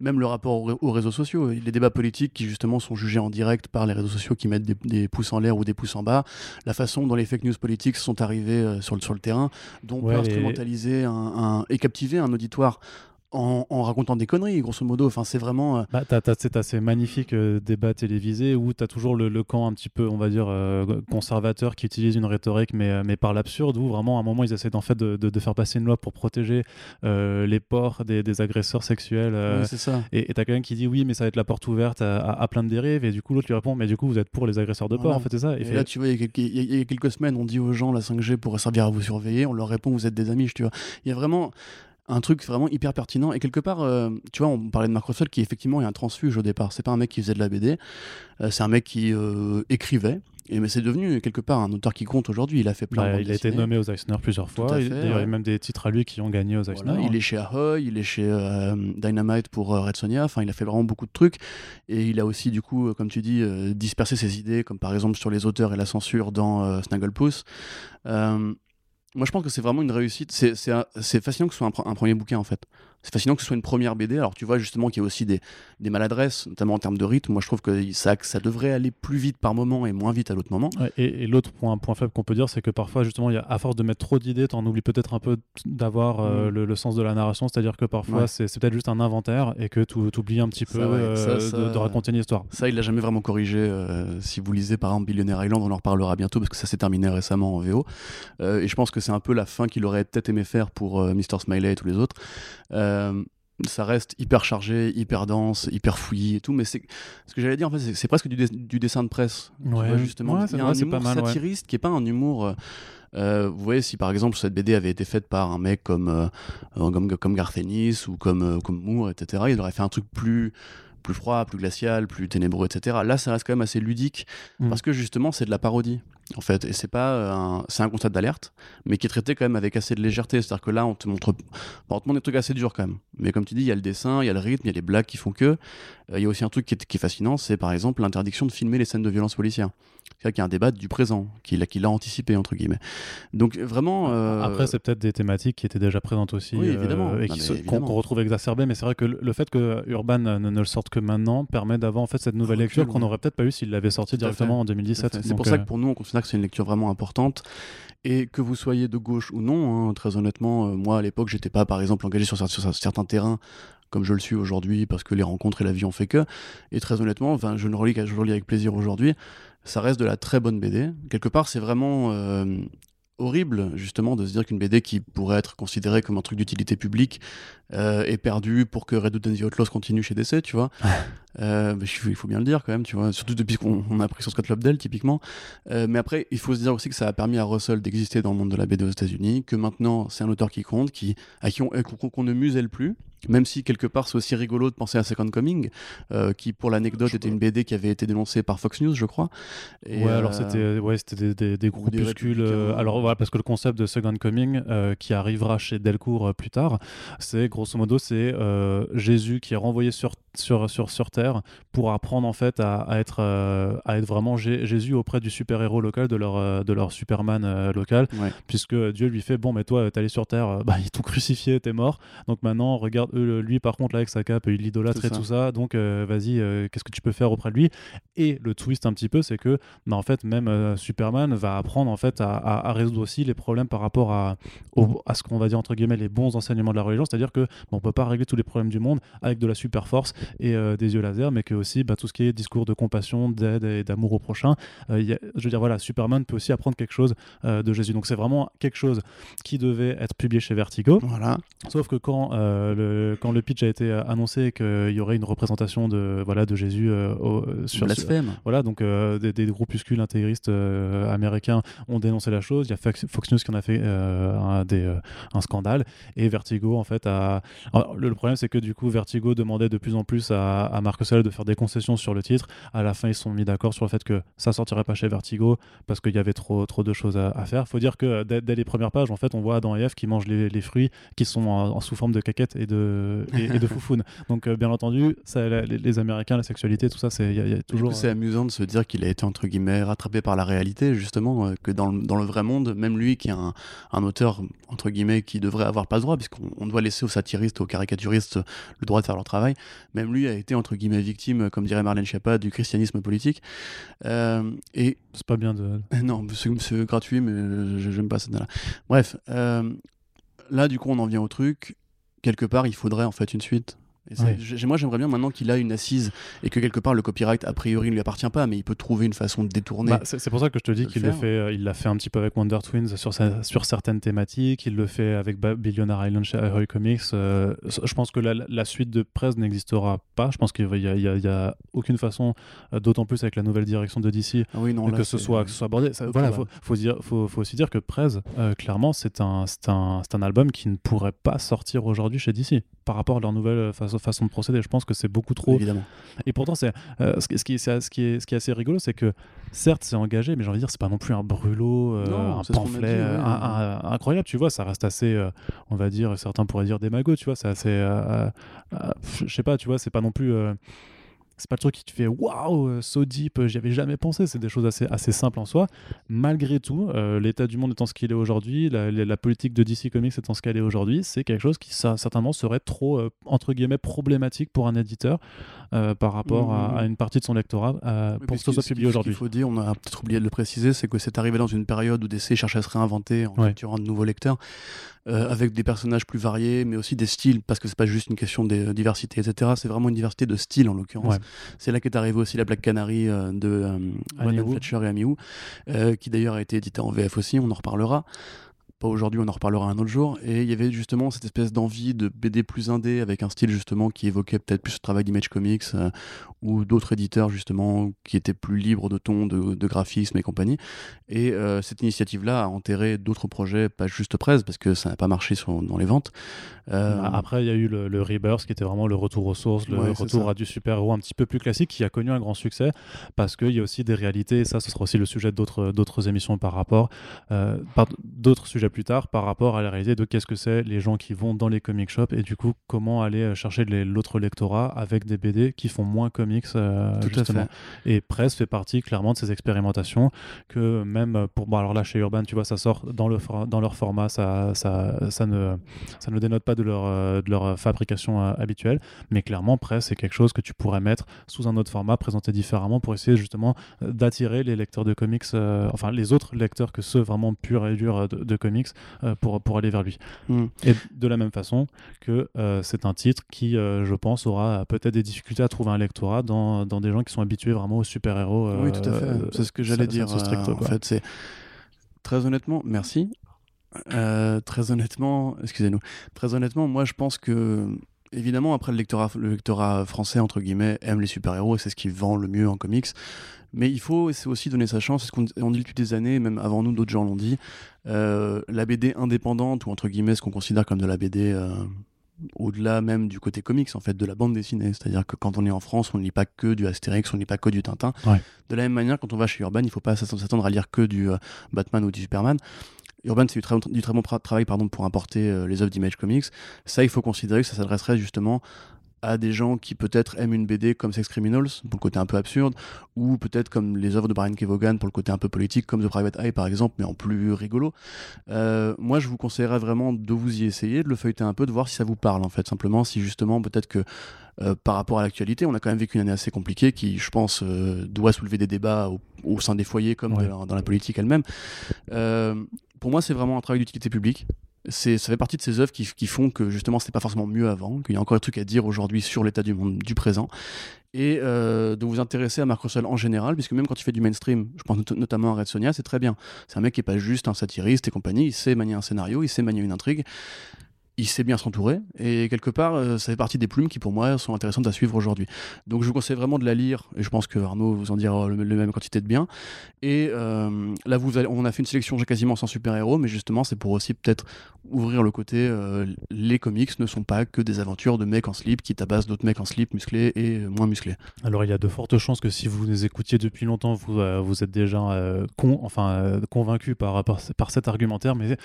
même le rapport aux, aux réseaux sociaux, les débats politiques qui justement sont jugés en direct par les réseaux sociaux qui mettent des, des pouces en l'air ou des pouces en bas, la façon dont les fake news politiques sont arrivés euh, sur, le, sur le terrain, dont on
Ouais,
peut
les-
instrumentaliser un, un- et captiver un auditoire en, en racontant des conneries, grosso modo. Enfin, c'est vraiment... euh,
Bah, t'as, ces magnifiques euh, débats télévisés où t'as toujours le, le camp un petit peu, on va dire, euh, conservateur qui utilise une rhétorique, mais, euh, mais par l'absurde, où vraiment à un moment ils essaient en fait de, de- de faire passer une loi pour protéger euh, les porcs des, des agresseurs sexuels.
ouais, c'est ça.
et t'as quelqu'un qui dit oui, mais ça va être la porte ouverte à, à- à plein de dérives, et du coup l'autre lui répond, mais du coup vous êtes pour les agresseurs de
Voilà.
en fait, c'est ça.
Et,
Et fait-
là, tu vois, il y, a quelques, il y a- il y a quelques semaines, on dit aux gens la 5G pourrait servir à vous surveiller. On leur répond, vous êtes des amis, tu vois. Il y a vraiment un truc vraiment hyper pertinent. Et quelque part, euh, tu vois, on parlait de Marc Russell qui effectivement est un transfuge au départ. C'est pas un mec qui faisait de la BD, euh, c'est un mec qui euh, écrivait. Et mais c'est devenu quelque part un auteur qui compte aujourd'hui. Il a fait plein
bah,
de
il a été nommé aux Eisner plusieurs fois. il y a même des titres à lui qui ont gagné aux Eisner.
Voilà, il est chez Ahoy, il est chez Dynamite pour Red Sonia, enfin il a fait vraiment beaucoup de trucs et il a aussi du coup, comme tu dis, dispersé ses idées, comme par exemple sur les auteurs et la censure dans Snagglepuss. Moi je pense que c'est vraiment une réussite, c'est fascinant que ce soit un, un premier bouquin en fait. C'est fascinant que ce soit une première BD. Alors tu vois justement qu'il y a aussi des, des maladresses, notamment en termes de rythme. Moi je trouve que ça, ça devrait aller plus vite par moment et moins vite à l'autre moment.
Ouais, et et l'autre point, point faible qu'on peut dire, c'est que parfois, justement, il y a, à force de mettre trop d'idées, t'en oublies peut-être un peu d'avoir euh,
Mm.
le, le sens de la narration. C'est-à-dire que parfois,
Ouais.
c'est peut-être juste un inventaire et que tu oublies un petit
Ça,
peu
ouais,
euh,
ça, ça-
De, de raconter une histoire.
Ça, il l'a jamais vraiment corrigé. euh, si vous lisez par exemple Billionaire Island, on en reparlera bientôt parce que ça s'est terminé récemment en VO. Et je pense que c'est un peu la fin qu'il aurait peut-être aimé faire pour Mr. Smiley et tous les autres. Euh, ça reste hyper chargé, hyper dense, hyper fouillis et tout. Mais c'est ce que j'allais dire en fait, c'est- presque du, dess- du dessin de presse. tu
Ouais.
vois, justement,
Ouais,
il
c'est
y a
vrai,
un
pas
humour
ouais.
satiriste qui est pas un humour. euh, euh, vous voyez, si par exemple cette BD avait été faite par un mec comme, euh, euh, comme, comme Garth Ennis ou comme, euh, comme Moore, etc., il aurait fait un truc plus, plus froid, plus glacial, plus ténébreux, etc. Là, ça reste quand même assez ludique
Mm.
parce que justement, c'est de la parodie, en fait. Et c'est pas euh, un, c'est un constat d'alerte, mais qui est traité quand même avec assez de légèreté. C'est-à-dire que là, on te montre, on te montre des trucs assez durs quand même. Mais comme tu dis, il y a le dessin, il y a le rythme, il y a les blagues qui font que. Euh, Il y a aussi un truc qui est, qui est fascinant, c'est par exemple l'interdiction de filmer les scènes de violence policière. C'est-à-dire qu'il y a un débat du présent, qu'il a, qu'il a anticipé, entre guillemets. Donc vraiment. euh,
Après, c'est peut-être des thématiques qui étaient déjà présentes aussi
Oui, évidemment.
et qui se- qu'on
évidemment.
qu'on retrouve exacerbées. Mais c'est vrai que le, le fait que Urban ne, ne le sorte que maintenant permet d'avoir en fait cette nouvelle lecture qu'on n'aurait peut-être pas eu s'il l'avait sorti
Tout
directement en
Tout à
2017.
fait. C'est pour ça que pour nous, on considère c'est une lecture vraiment importante. Et que vous soyez de gauche ou non, hein, très honnêtement, euh, moi à l'époque, j'étais pas par exemple engagé sur, cer- sur certains terrains comme je le suis aujourd'hui parce que les rencontres et la vie ont fait que. Et très honnêtement, je ne relis qu'à- avec plaisir aujourd'hui. Ça reste de la très bonne BD. Quelque part, c'est vraiment euh, horrible justement de se dire qu'une BD qui pourrait être considérée comme un truc d'utilité publique euh, est perdue pour que Red Hood and the Outlaws continue chez DC, tu vois. Euh, mais il faut bien le dire quand même, tu vois, surtout depuis qu'on on a pris sur Scott Lobdell typiquement. Euh, mais après, il faut se dire aussi que ça a permis à Russell d'exister dans le monde de la BD aux États-Unis, que maintenant c'est un auteur qui compte, qui, à qui on, qu'on ne muselle plus. Même si quelque part c'est aussi rigolo de penser à Second Coming, euh, qui pour l'anecdote était une BD qui avait été dénoncée par Fox News, je crois. Et,
ouais, alors c'était ouais, c'était des, des, des
ou des
groupuscules. alors voilà, parce que le concept de Second Coming, qui arrivera chez Delcourt plus tard, c'est grosso modo c'est Jésus qui est renvoyé sur sur sur sur terre Pour apprendre en fait à, être, euh, à être vraiment Jésus auprès du super-héros local, de leur, euh, de leur Superman euh, local, puisque Dieu lui fait Bon, mais toi, t'es allé sur Terre, bah, ils t'ont crucifié, t'es mort. Donc maintenant, regarde, lui par contre, là, avec sa cape, il l'idolâtre et tout ça. Donc vas-y, qu'est-ce que tu peux faire auprès de lui? Et le twist un petit peu, c'est que bah, en fait, même Superman va apprendre en fait à, à, résoudre aussi les problèmes par rapport à, à ce qu'on va dire entre guillemets les bons enseignements de la religion, c'est-à-dire que bah, on peut pas régler tous les problèmes du monde avec de la super force et des yeux laser, mais que aussi bah, tout ce qui est discours de compassion, d'aide et d'amour au prochain. Euh, je veux dire, voilà, Superman peut aussi apprendre quelque chose euh, de Jésus. Donc c'est vraiment quelque chose qui devait être publié chez Vertigo.
Voilà.
Sauf que quand, euh, le, quand le pitch a été annoncé qu'il y aurait une représentation de, voilà, de Jésus au,
sur Blasphème.
voilà, donc des, des, groupuscules intégristes américains ont dénoncé la chose. Il y a Fox, News qui en a fait un, des, un scandale. Et Vertigo, en fait, a. le, problème, c'est que du coup, Vertigo demandait de plus en plus à, à Marc de faire des concessions sur le titre. À la fin, ils sont mis d'accord sur le fait que ça sortirait pas chez Vertigo parce qu'il y avait trop, trop de choses à, faire. Faut dire que dès, les premières pages, en fait, on voit Adam et Eve qui mangent les, fruits qui sont en, sous forme de caquettes et de, et, de foufounes. Donc, euh, bien entendu, ça, les, Américains, la sexualité, tout ça, c'est y, a toujours.
C'est amusant de se dire qu'il a été entre guillemets rattrapé par la réalité, justement, euh, que dans le, dans le, vrai monde, même lui qui est un, un, auteur entre guillemets qui devrait avoir pas le droit, puisqu'on doit laisser aux satiristes, aux caricaturistes le droit de faire leur travail, même lui a été entre guillemets victime, comme dirait Marlène Schiappa, du christianisme politique.
Euh, et c'est pas bien de.
Non, c'est gratuit, mais j'aime pas ça. Là. Bref, euh, là, du coup, on en vient au truc. Quelque part, il faudrait en fait une suite moi, j'aimerais bien maintenant qu'il a une assise et que quelque part le copyright, a priori, ne lui appartient pas, mais il peut trouver une façon de détourner.
Bah, c'est pour ça que je te dis qu'il le fait. Euh, il l'a fait un petit peu avec Wonder Twins sur, sur certaines thématiques. Il le fait avec Billionaire Island chez Ahoy Comics. Euh, je pense que la, suite de presse n'existera pas. Je pense qu'il n'y a, aucune façon, euh, d'autant plus avec la nouvelle direction de DC,
ah oui, non,
que, ce soit, que ce soit abordé. voilà, faut, faut, dire, faut, faut, aussi dire que Prez, clairement, c'est un, un, un album qui ne pourrait pas sortir aujourd'hui chez DC par rapport à leur nouvelle façon façon de procéder. Je pense que c'est beaucoup trop.
Évidemment.
Et pourtant, c'est euh, ce, qui, ce, qui, ce, qui est, ce qui est assez rigolo, c'est que certes, c'est engagé, mais j'ai envie de dire, c'est pas non plus un brûlot, euh, un pamphlet euh, incroyable, tu vois. Ça reste assez, on va dire, certains pourraient dire des magots, tu vois. C'est assez. je sais pas, tu vois, c'est pas non plus c'est pas le truc qui te fait waouh, euh, so deep, euh, j'y avais jamais pensé. C'est des choses assez, assez simples en soi. Malgré tout, euh, l'état du monde étant ce qu'il est aujourd'hui, la, politique de DC Comics étant ce qu'elle est aujourd'hui, c'est quelque chose qui certainement serait trop, entre guillemets, problématique pour un éditeur par rapport à, mmh. une partie de son lectorat pour que ce soit publié aujourd'hui.
Ce qu'il faut dire, on a peut-être oublié de le préciser, c'est que c'est arrivé dans une période où DC cherchait à se réinventer en capturant de nouveaux lecteurs. Euh, avec des personnages plus variés, mais aussi des styles, parce que c'est pas juste une question de euh, diversité, etc. C'est vraiment une diversité de style en l'occurrence. C'est là qu'est arrivé aussi la Black Canary euh, de Fletcher et Amiou, qui d'ailleurs a été édité en VF aussi, on en reparlera aujourd'hui, on en reparlera un autre jour. Et il y avait justement cette espèce d'envie de BD plus indé avec un style justement qui évoquait peut-être plus le travail d'Image Comics euh, ou d'autres éditeurs justement qui étaient plus libres de ton, de, graphisme et compagnie. Et euh, cette initiative-là a enterré d'autres projets, pas juste presse parce que ça n'a pas marché dans les ventes.
Euh, après, il y a eu le, Rebirth qui était vraiment le retour aux sources, le retour à du super-héros un petit peu plus classique qui a connu un grand succès parce qu'il y a aussi des réalités, et ça, ce sera aussi le sujet d'autres émissions par rapport, d'autres sujets plus tard par rapport à la réalité de qu'est-ce que c'est les gens qui vont dans les comic shops et du coup comment aller euh, chercher l'autre lectorat avec des BD qui font moins comics euh, justement. Et Press fait partie clairement de ces expérimentations que même pour bon alors là chez Urban tu vois ça sort dans le dans leur format ça, ça, ça ne ça ne dénote pas de leur euh, de leur fabrication habituelle mais clairement Press c'est quelque chose que tu pourrais mettre sous un autre format présenté différemment pour essayer justement d'attirer les lecteurs de comics enfin les autres lecteurs que ceux vraiment purs et durs de, de comics euh, pour, pour aller vers lui. Hmm. Et de la même façon que euh, c'est un titre qui, euh, je pense, aura peut-être des difficultés à trouver un lectorat dans, dans des gens qui sont habitués vraiment aux super-héros.
oui, tout à fait. c'est ce que j'allais dire. En fait, c'est très honnêtement, merci. très honnêtement, excusez-nous. Très honnêtement, moi, je pense que évidemment, après le lectorat, le lectorat français entre guillemets aime les super-héros, c'est ce qui vend le mieux en comics. Mais il faut aussi donner sa chance, c'est ce qu'on dit depuis des années, même avant nous, d'autres gens l'ont dit. Euh, la BD indépendante, ou entre guillemets, ce qu'on considère comme de la BD euh, au-delà même du côté comics, en fait, de la bande dessinée. C'est-à-dire que quand on est en France, on ne lit pas que du Astérix, on ne lit pas que du Tintin. De la même manière, quand on va chez Urban, il ne faut pas s'attendre à lire que du euh, Batman ou du Superman. Urban, c'est du très, bon travail pardon, pour importer les œuvres d'Image Comics. Ça, il faut considérer que ça s'adresserait justement à des gens qui peut-être aiment une BD comme Sex Criminals pour le côté un peu absurde, ou peut-être comme les œuvres de Brian Kevogan pour le côté un peu politique, comme The Private Eye par exemple, mais en plus rigolo. Euh, moi, je vous conseillerais vraiment de vous y essayer, de le feuilleter un peu, de voir si ça vous parle en fait, simplement si justement peut-être que euh, par rapport à l'actualité, on a quand même vécu une année assez compliquée qui, je pense, euh, doit soulever des débats au, sein des foyers comme dans la politique elle-même. pour moi, c'est vraiment un travail d'utilité publique ça fait partie de ces œuvres qui, font que justement c'était pas forcément mieux avant, qu'il y a encore des trucs à dire aujourd'hui sur l'état du monde du présent, et euh, de vous intéresser à Marc Russell en général, puisque même quand il fait du mainstream, je pense notamment à Red Sonia, c'est très bien. C'est un mec qui est pas juste un satiriste et compagnie, il sait manier un scénario, il sait manier une intrigue, il sait bien s'entourer et quelque part euh, ça fait partie des plumes qui pour moi sont intéressantes à suivre aujourd'hui. Donc je vous conseille vraiment de la lire et je pense que Arnaud vous en dira le, même quantité de bien. Et euh, là vous on a fait une sélection quasiment sans super héros mais justement c'est pour aussi peut-être ouvrir le côté euh, les comics ne sont pas que des aventures de mecs en slip qui tabassent d'autres mecs en slip musclés et moins musclés.
Alors il y a de fortes chances que si vous les écoutiez depuis longtemps vous, vous êtes déjà enfin convaincu par, par, par, cet argumentaire mais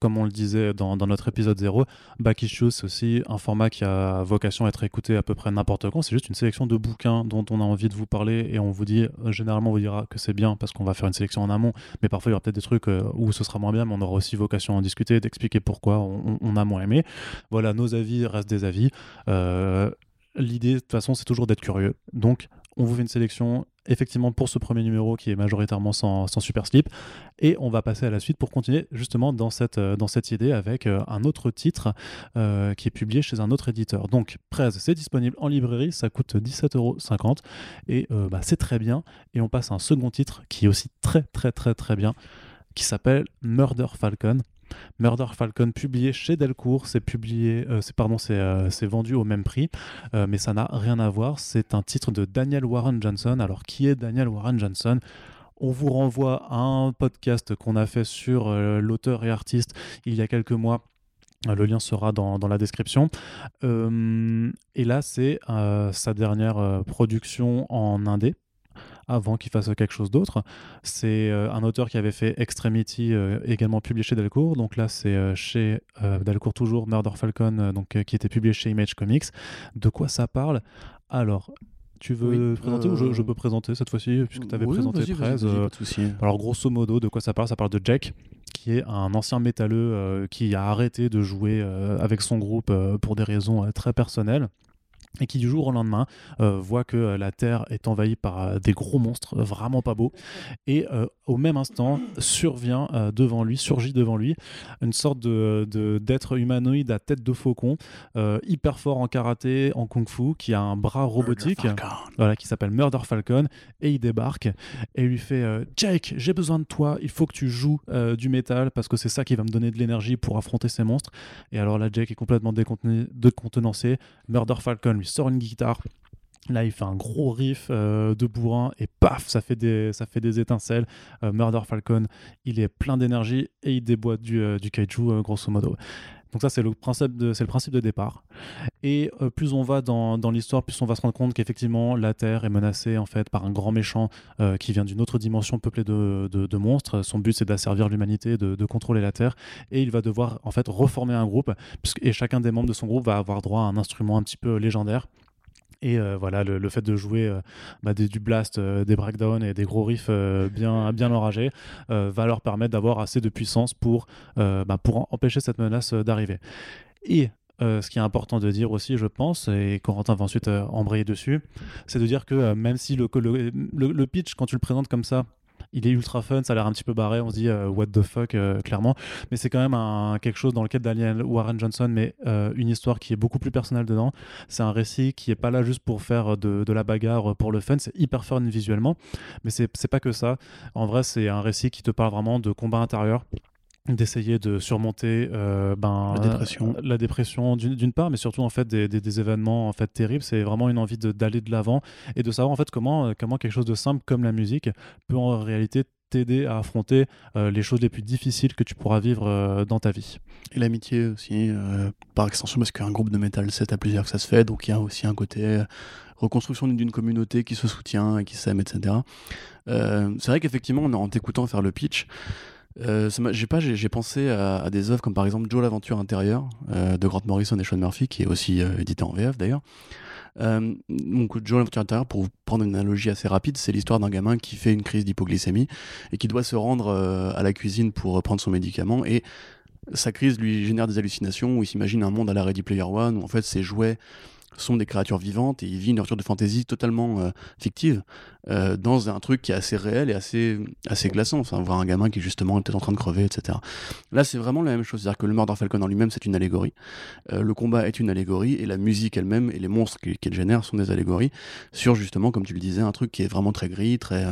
comme on le disait dans, dans notre épisode 0 Back Issues, c'est aussi un format qui a vocation à être écouté à peu près n'importe quand. C'est juste une sélection de bouquins dont on a envie de vous parler et on vous dit, euh, généralement, on vous dira que c'est bien parce qu'on va faire une sélection en amont, mais parfois il y aura peut-être des trucs euh, où ce sera moins bien, mais on aura aussi vocation à en discuter, d'expliquer pourquoi on, a moins aimé. Voilà, nos avis restent des avis. Euh, l'idée, de toute façon, c'est toujours d'être curieux. Donc, on vous fait une sélection effectivement pour ce premier numéro qui est majoritairement sans, super slip. Et on va passer à la suite pour continuer justement dans cette, euh, idée avec euh, un autre titre euh, qui est publié chez un autre éditeur. Donc Prez, c'est disponible en librairie, ça coûte 17,50€ et bah, c'est très bien. Et on passe à un second titre qui est aussi très très très très bien qui s'appelle Murder Falcon. Murder Falcon publié chez Delcourt, c'est euh, euh, vendu au même prix, euh, mais ça n'a rien à voir. C'est un titre de Daniel Warren Johnson. Alors qui est Daniel Warren Johnson? On vous renvoie à un podcast qu'on a fait sur l'auteur et artiste il y a quelques mois. Le lien sera dans, dans la description. et là, c'est sa dernière production en indé avant qu'il fasse quelque chose d'autre. C'est euh, un auteur qui avait fait Extremity, euh, également publié chez Delcourt. Donc là, c'est euh, chez Delcourt toujours, Murder Falcon, donc, qui était publié chez Image Comics. De quoi ça parle? Alors, tu veux présenter ou je, peux présenter cette fois-ci, puisque tu avais présenté Prez Alors, grosso modo, de quoi ça parle? Ça parle de Jack, qui est un ancien métalleux qui a arrêté de jouer avec son groupe pour des raisons très personnelles et qui du jour au lendemain euh, voit que euh, la Terre est envahie par euh, des gros monstres vraiment pas beaux. Et au même instant survient devant lui, surgit devant lui une sorte de, d'être humanoïde à tête de faucon hyper fort en karaté, en kung-fu, qui a un bras robotique, voilà, qui s'appelle Murder Falcon et il débarque et il lui fait Jake, j'ai besoin de toi, il faut que tu joues du métal parce que c'est ça qui va me donner de l'énergie pour affronter ces monstres et alors là Jake est complètement décontenancé, Murder Falcon lui sort une guitare. Là, il fait un gros riff euh, de bourrin et paf, ça fait des, ça fait des étincelles. Euh, Murder Falcon, il est plein d'énergie et il déboîte du, euh, du kaiju, grosso modo. Donc ça, c'est le principe de, départ. Et plus on va dans, l'histoire, plus on va se rendre compte qu'effectivement, la Terre est menacée en fait par un grand méchant qui vient d'une autre dimension peuplée de, monstres. Son but, c'est d'asservir l'humanité, de, contrôler la Terre. Et il va devoir en fait reformer un groupe. Et chacun des membres de son groupe va avoir droit à un instrument un petit peu légendaire. Et euh, voilà, le, fait de jouer euh, bah, du blast, euh, des breakdowns et des gros riffs bien, bien enragés va leur permettre d'avoir assez de puissance pour, bah, pour empêcher cette menace d'arriver. Et ce qui est important de dire aussi, je pense, et Corentin va ensuite embrayer dessus, c'est de dire que même si le, le, pitch, quand tu le présentes comme ça, il est ultra fun, ça a l'air un petit peu barré, on se dit euh, what the fuck euh, clairement, mais c'est quand même un, quelque chose dans lequel Daniel Warren Johnson met euh, une histoire qui est beaucoup plus personnelle dedans. C'est un récit qui est pas là juste pour faire de, de la bagarre pour le fun, c'est hyper fun visuellement, mais c'est pas que ça. En vrai, c'est un récit qui te parle vraiment de combat intérieur d'essayer de surmonter euh, ben,
la dépression,
la dépression d'une part, mais surtout en fait des, des, événements en fait terribles. C'est vraiment une envie d'aller de l'avant et de savoir en fait comment comment quelque chose de simple comme la musique peut en réalité t'aider à affronter euh, les choses les plus difficiles que tu pourras vivre euh, dans ta vie.
Et l'amitié aussi, par extension, parce qu'un groupe de métal, c'est à plusieurs que ça se fait, donc il y a aussi un côté reconstruction d'une communauté qui se soutient et qui s'aime, etc. c'est vrai qu'effectivement, en t'écoutant faire le pitch, Euh, j'ai pas, j'ai pensé à, des œuvres comme par exemple Joe l'aventure intérieure euh, de Grant Morrison et Sean Murphy, qui est aussi euh, édité en VF d'ailleurs. Donc Joe l'aventure intérieure, pour prendre une analogie assez rapide, c'est l'histoire d'un gamin qui fait une crise d'hypoglycémie et qui doit se rendre à la cuisine pour prendre son médicament et sa crise lui génère des hallucinations où il s'imagine un monde à la Ready Player One où en fait ses jouets sont des créatures vivantes et il vit une aventure de fantasy totalement euh, fictive euh, dans un truc qui est assez réel et assez, assez glaçant. Enfin, voir un gamin qui justement était en train de crever, etc. Là, c'est vraiment la même chose. C'est-à-dire que le Murder Falcon en lui-même, c'est une allégorie. Euh, le combat est une allégorie et la musique elle-même et les monstres qu'il génère sont des allégories sur justement, comme tu le disais, un truc qui est vraiment très gris, très.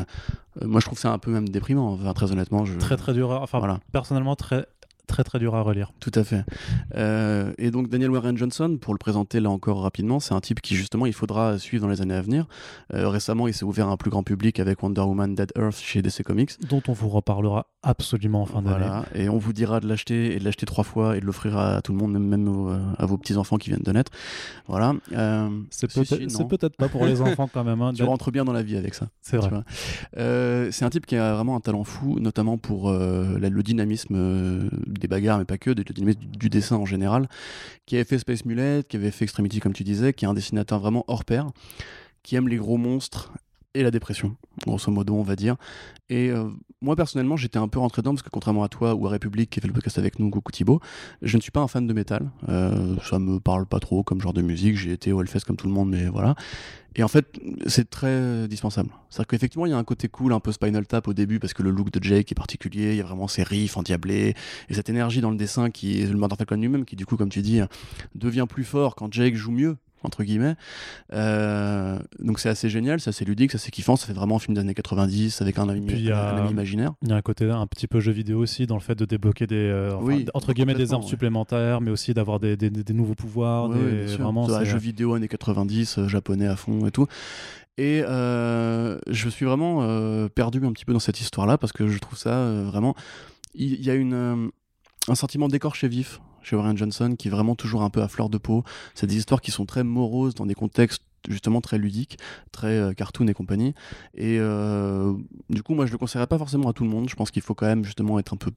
moi, je trouve ça un peu même déprimant. Enfin, très honnêtement, je.
Très très dur. Enfin,
Voilà.
personnellement, très très très dur à relire.
Tout à fait. Euh, et donc Daniel Warren Johnson, pour le présenter là encore rapidement, c'est un type qui justement il faudra suivre dans les années à venir. Euh, récemment, il s'est ouvert à un plus grand public avec Wonder Woman Dead Earth chez DC Comics.
Dont on vous reparlera absolument en fin d'année.
Voilà. Et on vous dira de l'acheter et de l'acheter trois fois et de l'offrir à tout le monde, même, même aux, euh, à vos petits enfants qui viennent de naître. Voilà. Euh,
C'est peut-être
si,
pas pour les enfants quand même. hein,
Tu rentres bien dans la vie avec ça.
C'est vrai.
c'est un type qui a vraiment un talent fou, notamment pour le dynamisme des bagarres, mais pas que, de- le dynamisme du, du dessin en général, qui avait fait Space Mullet, qui avait fait Extremity, comme tu disais, qui est un dessinateur vraiment hors pair, qui aime les gros monstres et la dépression, grosso modo, on va dire. Et euh, moi, personnellement, j'étais un peu rentré dedans, parce que contrairement à toi ou à République, qui fait le podcast avec nous, coucou Thibaut, je ne suis pas un fan de métal. Euh, ça me parle pas trop comme genre de musique. J'ai été au Hellfest comme tout le monde, mais voilà. Et en fait, c'est très dispensable. C'est-à-dire qu'effectivement, il y a un côté cool, un peu Spinal Tap au début, parce que le look de Jake est particulier, il y a vraiment ces riffs endiablés, et cette énergie dans le dessin qui est le Falcon lui-même, qui du coup, comme tu dis, devient plus fort quand Jake joue mieux, entre guillemets. Euh, donc c'est assez génial, c'est assez ludique, c'est assez kiffant, ça fait vraiment un film des années 90 avec un ami,
Puis il y a-
un ami imaginaire.
Il y a un côté un petit peu jeu vidéo aussi dans le fait de débloquer des euh, enfin,
Oui,
entre guillemets des armes
ouais.
supplémentaires, mais aussi d'avoir des, des- des nouveaux pouvoirs.
Ouais,
des- vraiment,
C'est un jeu vidéo années 90, euh, japonais à fond et tout. Et euh, je suis vraiment euh, perdu un petit peu dans cette histoire-là parce que je trouve ça euh, vraiment. Il il y, a une, un sentiment d'écorché vif chez Warren Johnson qui est vraiment toujours un peu à fleur de peau. C'est des histoires qui sont très moroses dans des contextes justement très ludiques, très euh, cartoon et compagnie. Et euh, du coup, moi, je le conseillerais pas forcément à tout le monde. Je pense qu'il faut quand même justement être un peu,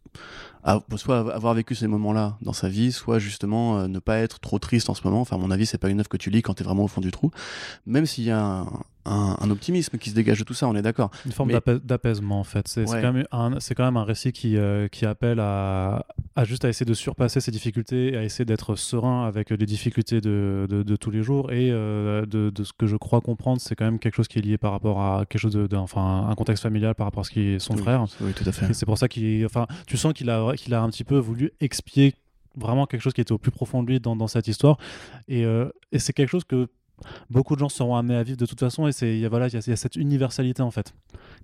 soit avoir vécu ces moments-là dans sa vie, soit justement euh, ne pas être trop triste en ce moment. Enfin, à mon avis, c'est pas une œuvre que tu lis quand tu es vraiment au fond du trou. Même s'il y a un, un- un optimisme qui se dégage de tout ça, on est d'accord.
une forme
mais-
d'apaisement en fait. C'est
Ouais.
quand, même un- c'est quand même un récit qui, euh, qui appelle à, à juste à essayer de surpasser ses difficultés, à essayer d'être serein avec les difficultés de, de- de tous les jours. Et euh, de, de ce que je crois comprendre, c'est quand même quelque chose qui est lié par rapport à quelque chose de, enfin, un contexte familial par rapport à ce qui est son
Oui,
frère.
Oui, tout à fait.
C'est pour ça qu'il, enfin, tu sens qu'il a, qu'il a un petit peu voulu expier vraiment quelque chose qui était au plus profond de lui dans, dans cette histoire. Et, euh, et c'est quelque chose que beaucoup de gens seront amenés à vivre de toute façon. Et c'est, il y a- voilà, il y, a- y a cette universalité en fait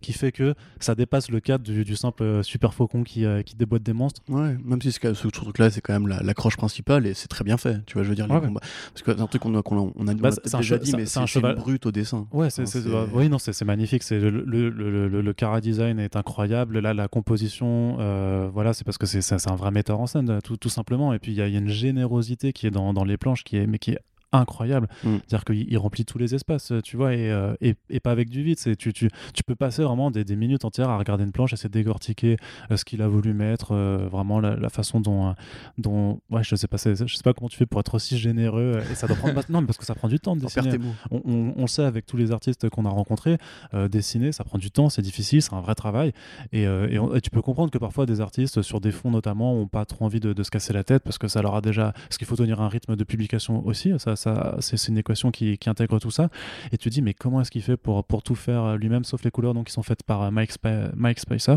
qui fait que ça dépasse le cadre du, du simple euh, super faucon qui, euh, qui déboîte des monstres.
Ouais, même si ce, ce truc-là, c'est quand même la- l'accroche principale et c'est très bien fait. Tu vois, je veux dire, les
Ouais, ouais.
combats. Parce que c'est un truc qu'on a, qu'on a, on a,
Bah,
on a déjà dit, mais
c'est un cheval-
une brute au dessin.
Ouais, c'est,
Enfin,
oui, non, c'est, magnifique. C'est le, le, le, le, le chara design est incroyable. Là, la composition, euh, voilà, c'est parce que c'est, un vrai metteur en scène, tout, tout simplement. Et puis il y, a il y a une générosité qui est dans, dans les planches, qui est, mais qui est incroyable.
Mm.
C'est-à-dire qu'il il remplit tous les espaces, tu vois, et, euh, et, et pas avec du vide. C'est, tu, tu, tu peux passer vraiment des, des minutes entières à regarder une planche, essayer de décortiquer euh, ce qu'il a voulu mettre, euh, vraiment la, la façon dont, euh, dont, ouais, je sais pas, je sais pas comment tu fais pour être aussi généreux. euh, Et ça doit prendre, non, mais parce que ça prend du temps de dessiner. On, on- on le sait avec tous les artistes qu'on a rencontrés, euh, dessiner, ça prend du temps, c'est difficile, c'est un vrai travail. Et, euh, et on- et tu peux comprendre que parfois des artistes, sur des fonds notamment, ont pas trop envie de, de se casser la tête parce que ça leur a déjà. Parce qu'il faut tenir un rythme de publication aussi, ça, ça, c'est une équation qui, qui intègre tout ça. Et tu te dis, mais comment est-ce qu'il fait pour, pour tout faire euh, lui-même, sauf les couleurs donc, qui sont faites par euh, Mike, Spicer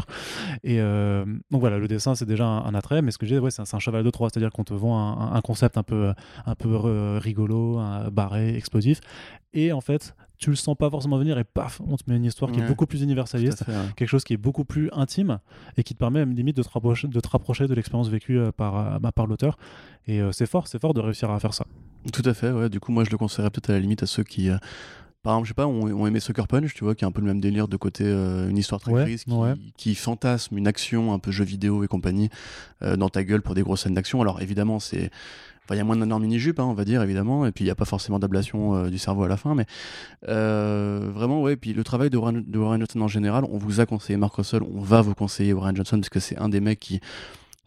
Et euh, donc voilà, le dessin, c'est déjà un, un attrait, mais ce que je disais, ouais, c'est un, cheval de Troie, c'est-à-dire qu'on te vend un, un concept un peu, un peu rigolo, un barré, explosif. Et en fait, tu le sens pas forcément venir et paf, on te met une histoire qui est beaucoup plus universaliste,
fait, ouais.
quelque chose qui est beaucoup plus intime et qui te permet même limite de te rapprocher de, te rapprocher de l'expérience vécue par, bah, par l'auteur. Et euh, c'est fort, c'est fort de réussir à faire ça.
Tout à fait, ouais. Du coup, moi, je le conseillerais peut-être à la limite à ceux qui, euh, par exemple, je sais pas, on, on aimait Sucker Punch, tu vois, qui est un peu le même délire de côté euh, une histoire très
Ouais,
qui,
ouais.
qui fantasme une action un peu jeu vidéo et compagnie euh, dans ta gueule pour des grosses scènes d'action. Alors évidemment, c'est Enfin, il y a moins d'un mini-jupe, hein, on va dire, évidemment, et puis il n'y a pas forcément d'ablation euh, du cerveau à la fin, mais euh, vraiment, ouais, puis le travail de Warren, de Warren Johnson en général, on vous a conseillé Mark Russell, on va vous conseiller Warren Johnson, parce que c'est un des mecs qui,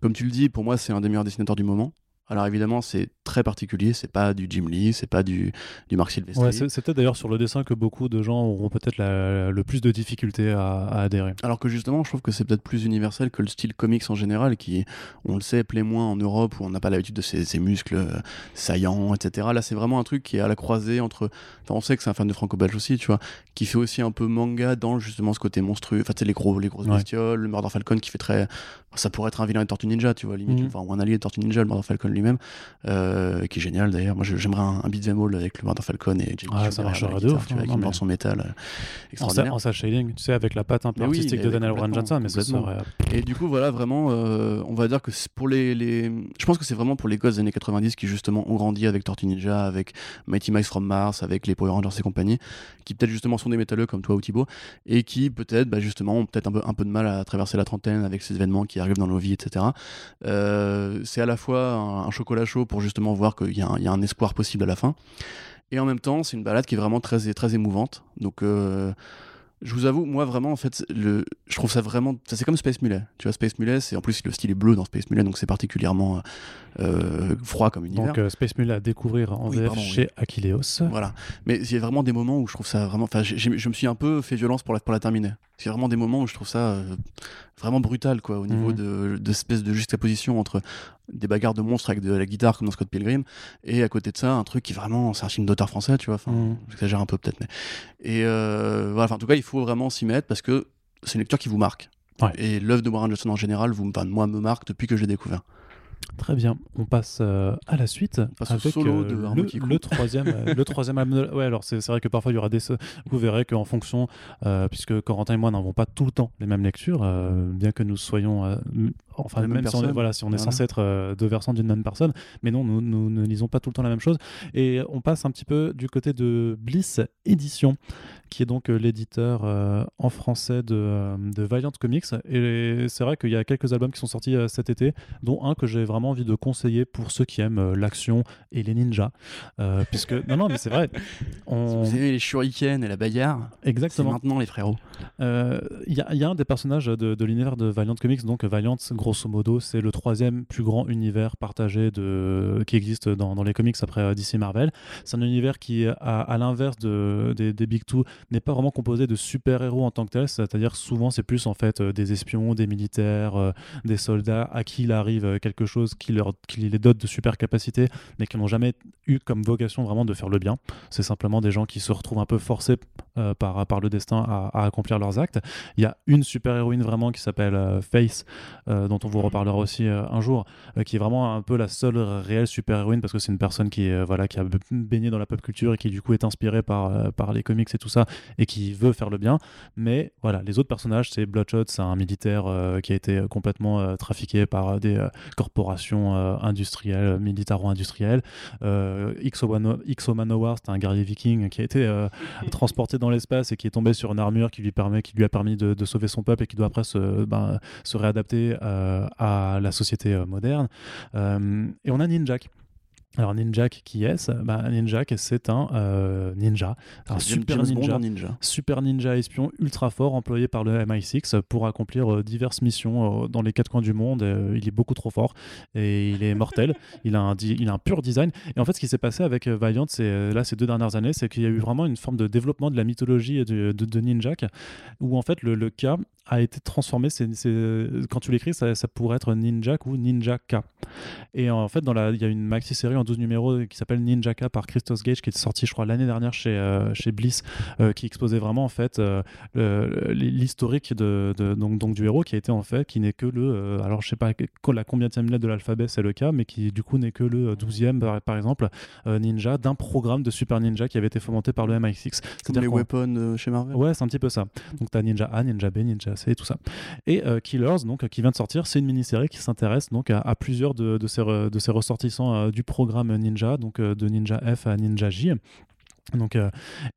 comme tu le dis, pour moi, c'est un des meilleurs dessinateurs du moment. Alors évidemment, c'est très particulier, c'est pas du Jim Lee, c'est pas du, du Mark Silvestri.
Ouais, c'est peut-être d'ailleurs sur le dessin que beaucoup de gens auront peut-être le plus de difficultés à, à adhérer.
Alors que justement, je trouve que c'est peut-être plus universel que le style comics en général, qui, on le sait, plaît moins en Europe, où on n'a pas l'habitude de ces, ces muscles euh, saillants, etc. Là, c'est vraiment un truc qui est à la croisée entre. Enfin, on sait que c'est un fan de franco-belge aussi, tu vois, qui fait aussi un peu manga dans justement ce côté monstrueux. Enfin, tu sais, les, gros, les grosses
Ouais.
bestioles, le Murder Falcon qui fait très. Ça pourrait être un vilain de Tortue Ninja, tu vois, limite,
Mhm.
enfin, ou un allié de Tortue Ninja, le Murder Falcon lui-même, euh, qui est génial d'ailleurs. Moi, j'aimerais un, un beat'em all avec le Murder Falcon et Jake
Ah, ça marcherait de ouf,
tu vois,
hein, mais-
son métal. euh,
En,
extraordinaire.
en sa shading, tu sais, avec la patte un peu
Mais
artistique de Daniel Warren Johnson, mais
complètement.
serait.
Et du coup, voilà, vraiment, euh, on va dire que c'est pour les, les. Je pense que c'est vraiment pour les gosses des années 90 qui, justement, ont grandi avec Tortue Ninja, avec Mighty Mice from Mars, avec les Power Rangers et compagnie, qui peut-être, justement, sont des métalleux comme toi ou Thibaut, et qui, peut-être, bah, justement, ont peut-être un peu, un peu de mal à traverser la trentaine avec ces événements qui arrivent dans nos vies, etc. Euh, c'est à la fois un, un chocolat chaud pour, justement, voir qu'il y, a un- il y a un espoir possible à la fin. Et en même temps, c'est une balade qui est vraiment très, très émouvante. Donc. euh, je vous avoue, moi vraiment, en fait, le, je trouve ça vraiment. Ça, c'est comme Space Mullet. Tu vois, Space Mullet, c'est en plus le style est bleu dans Space Mullet, donc c'est particulièrement euh, froid comme univers.
Donc, euh, Space Mule à découvrir en
Oui,
VF
pardon, oui.
chez Aquileos.
Voilà. Mais il y a vraiment des moments où je trouve ça vraiment. Enfin, je me suis un peu fait violence pour la, pour la terminer. A vraiment des moments où je trouve ça euh, vraiment brutal, quoi, au niveau
Mhm.
de, de de juxtaposition entre des bagarres de monstres avec de la guitare comme dans Scott Pilgrim, et à côté de ça, un truc qui vraiment. C'est un film d'auteur français, tu vois. Enfin,
Mhm.
j'exagère un peu peut-être, mais. Et euh, voilà, en tout cas, il faut vraiment s'y mettre parce que c'est une lecture qui vous marque.
Ouais.
Et l'œuvre de Warren Johnson en général, vous, enfin, moi, me marque depuis que je l'ai découvert.
Très bien, on passe euh, à la suite
passe
avec
solo
euh,
de
le, troisième, euh, le troisième album. de- Ouais, alors c'est vrai que parfois il y aura des. Vous verrez qu'en fonction, puisque Corentin et moi n'avons pas tout le temps les mêmes lectures, bien que nous soyons, enfin
même
si on voilà, si on est
Voilà.
censé être euh, deux versants d'une même personne, mais non, nous, nous ne lisons pas tout le temps la même chose. Et on passe un petit peu du côté de Bliss Édition, qui est donc euh, l'éditeur euh, en français de, de Valiant Comics. Et c'est vrai qu'il y a quelques albums qui sont sortis cet été, dont un que j'ai vraiment envie de conseiller pour ceux qui aiment l'action et les ninjas. Puisque, non, non, mais c'est vrai. On...
Vous aimez les shurikens et la bagarre
Exactement.
maintenant, les frérots.
Il y, a- il y a un des personnages de, de l'univers de Valiant Comics, donc Valiant, grosso modo, c'est le troisième plus grand univers partagé qui existe dans, les comics après euh, DC Marvel. C'est un univers qui, à, l'inverse de, des, Big Two, n'est pas vraiment composé de super-héros en tant que tel, c'est-à-dire souvent c'est plus en fait euh, des espions, des militaires, euh, des soldats à qui il arrive quelque chose qui, leur, qui les dote de super capacités, mais qui n'ont jamais eu comme vocation vraiment de faire le bien. C'est simplement des gens qui se retrouvent un peu forcés par, par le destin à, accomplir leurs actes. Il y a une super-héroïne vraiment qui s'appelle euh, Face, dont on vous reparlera aussi euh, un jour, euh, qui est vraiment un peu la seule réelle super-héroïne parce que c'est une personne qui, est, euh, voilà, qui a baigné dans la pop culture et qui du coup est inspirée par, par les comics et tout ça et qui veut faire le bien. Mais voilà, les autres personnages, c'est Bloodshot, c'est un militaire qui a été complètement trafiqué par des corporations industrielles, militaro-industrielles. Manowar, c'est un guerrier viking qui a été transporté dans l'espace et qui est tombé sur une armure qui lui, permet, qui lui a permis de, de sauver son peuple et qui doit après se, ben, se réadapter euh, à la société euh, moderne. Euh, et on a Ninjak. Alors Ninjak, qui est-ce? Ben, Ninjak, c'est un euh, ninja, un super ninja super ninja espion ultra fort employé par le MI6 pour accomplir euh, diverses missions euh, dans les quatre coins du monde. Euh, il est beaucoup trop fort et il est mortel. il, a un il a un pur design. Et en fait, ce qui s'est passé avec euh, Valiant c'est, euh, là, ces deux dernières années, c'est qu'il y a eu vraiment une forme de développement de la mythologie de, de, de Ninjak où en fait le, le K a été transformé. C'est, quand tu l'écris, ça, ça pourrait être Ninjak ou Ninjaka. Et en fait, dans la, il y a une maxi série en 12 numéros qui s'appelle Ninjaka par Christos Gage qui est sortie, je crois, l'année dernière chez, euh, chez Bliss, euh, qui exposait vraiment en fait euh, l'historique de, de- donc, donc du héros qui a été en fait, qui n'est que le, alors je sais pas la combienième lettre de l'alphabet c'est le cas, mais qui du coup n'est que le 12e par, par exemple ninja d'un programme de super ninja qui avait été fomenté par le MI6.
Comme
C'est-à-dire
les weapons chez Marvel.
Ouais, c'est un petit peu ça. Donc, tu as Ninja A, Ninja B, Ninja C, tout ça. Et euh, Killers, donc, euh, qui vient de sortir, c'est une mini-série qui s'intéresse donc à, plusieurs de, ces ressortissants euh, du programme Ninja, donc de Ninja F à Ninja J. Donc, euh,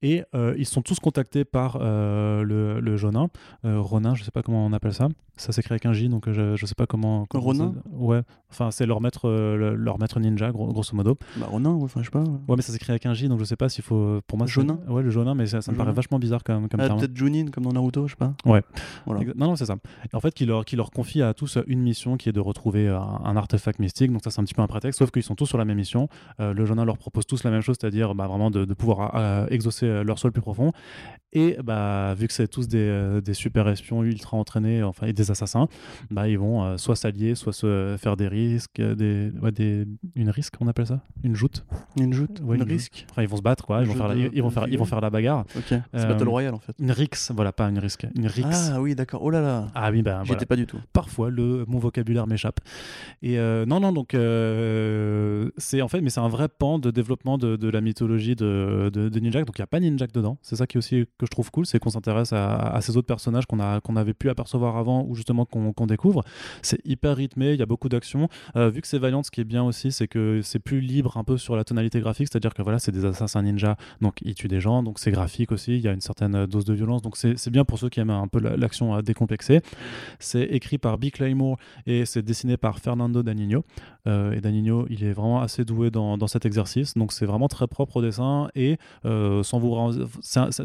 et euh, ils sont tous contactés par euh, le, le Jonin, Ronin, je sais pas comment on appelle ça. Ça s'écrit avec un J, donc je, je sais pas comment. comment
Ronin
ça- Ouais, enfin c'est leur maître, le- leur maître ninja, gros- grosso modo.
Bah, Ronin, ouais, enfin, je sais pas.
Ouais, mais ça s'écrit avec un J, donc je sais pas s'il faut. Pour moi,
Jonin
Ouais, le Jonin, mais ça, ça me paraît vachement bizarre comme, comme
Ah,
terme.
peut-être Junin, comme dans Naruto, je sais pas.
Ouais.
Voilà.
Non, non, c'est ça. Et en fait, qui leur, qui leur confie à tous une mission qui est de retrouver un, un artefact mystique. Donc, ça, c'est un petit peu un prétexte, sauf qu'ils sont tous sur la même mission. Le Jonin leur propose tous la même chose, c'est-à-dire bah, vraiment de, de pouvoir euh, exaucer euh, leur sol plus profond. Et bah, vu que c'est tous des, euh, des super espions ultra entraînés, enfin, et des assassins, bah, ils vont euh, soit s'allier, soit se faire des risques, des, ouais, des, une risque, on appelle ça? Une joute?
Une joute,
Ouais,
une
une
risque?
Enfin, ils vont se battre, quoi. Ils vont, faire la, ils, vont faire, ils vont faire la bagarre.
C'est Battle Royale en fait.
Une rix, voilà, pas une risque. Une rix.
Ah oui, d'accord. Oh là là.
Ah oui, ben
J'y
voilà.
étais pas du tout.
parfois le mon vocabulaire m'échappe et euh, non non donc euh, c'est en fait mais c'est un vrai pan de développement de, de la mythologie de, de, de Ninjak donc il n'y a pas Ninjak dedans. C'est ça qui est aussi que je trouve cool c'est qu'on s'intéresse à, ces autres personnages qu'on avait pu apercevoir avant ou justement qu'on découvre. C'est hyper rythmé il y a beaucoup d'action. Euh, vu que c'est Valiant ce qui est bien aussi c'est que c'est plus libre un peu sur la tonalité graphique. C'est à dire que voilà c'est des assassins ninja donc ils tuent des gens. Donc c'est graphique aussi il y a une certaine dose de violence. Donc c'est bien pour ceux qui aiment un peu la- l'action euh, décomplexée. C'est écrit par Bill Claymore et c'est dessiné par Fernando Danino. Euh, et Danino, il est vraiment assez doué dans, dans cet exercice. Donc c'est vraiment très propre au dessin. Et euh, sans vous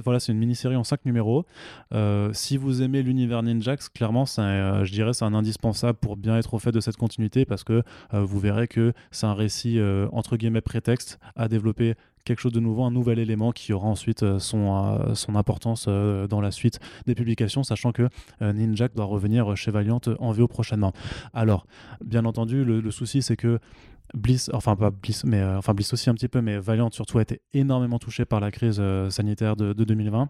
voilà, c'est une mini-série en 5 numéros. Euh, si vous aimez l'univers Ninjax, clairement, je dirais c'est un indispensable pour bien être au fait de cette continuité parce que vous verrez que c'est un récit entre guillemets prétexte à développer quelque chose de nouveau, un nouvel élément qui aura ensuite euh, son, euh, son importance euh, dans la suite des publications, sachant que Ninjak doit revenir chez Valiant en VO prochainement. Alors, bien entendu, le, souci c'est que Bliss, enfin pas Bliss, mais enfin Bliss aussi un petit peu, mais Valiant surtout a été énormément touché par la crise sanitaire de 2020.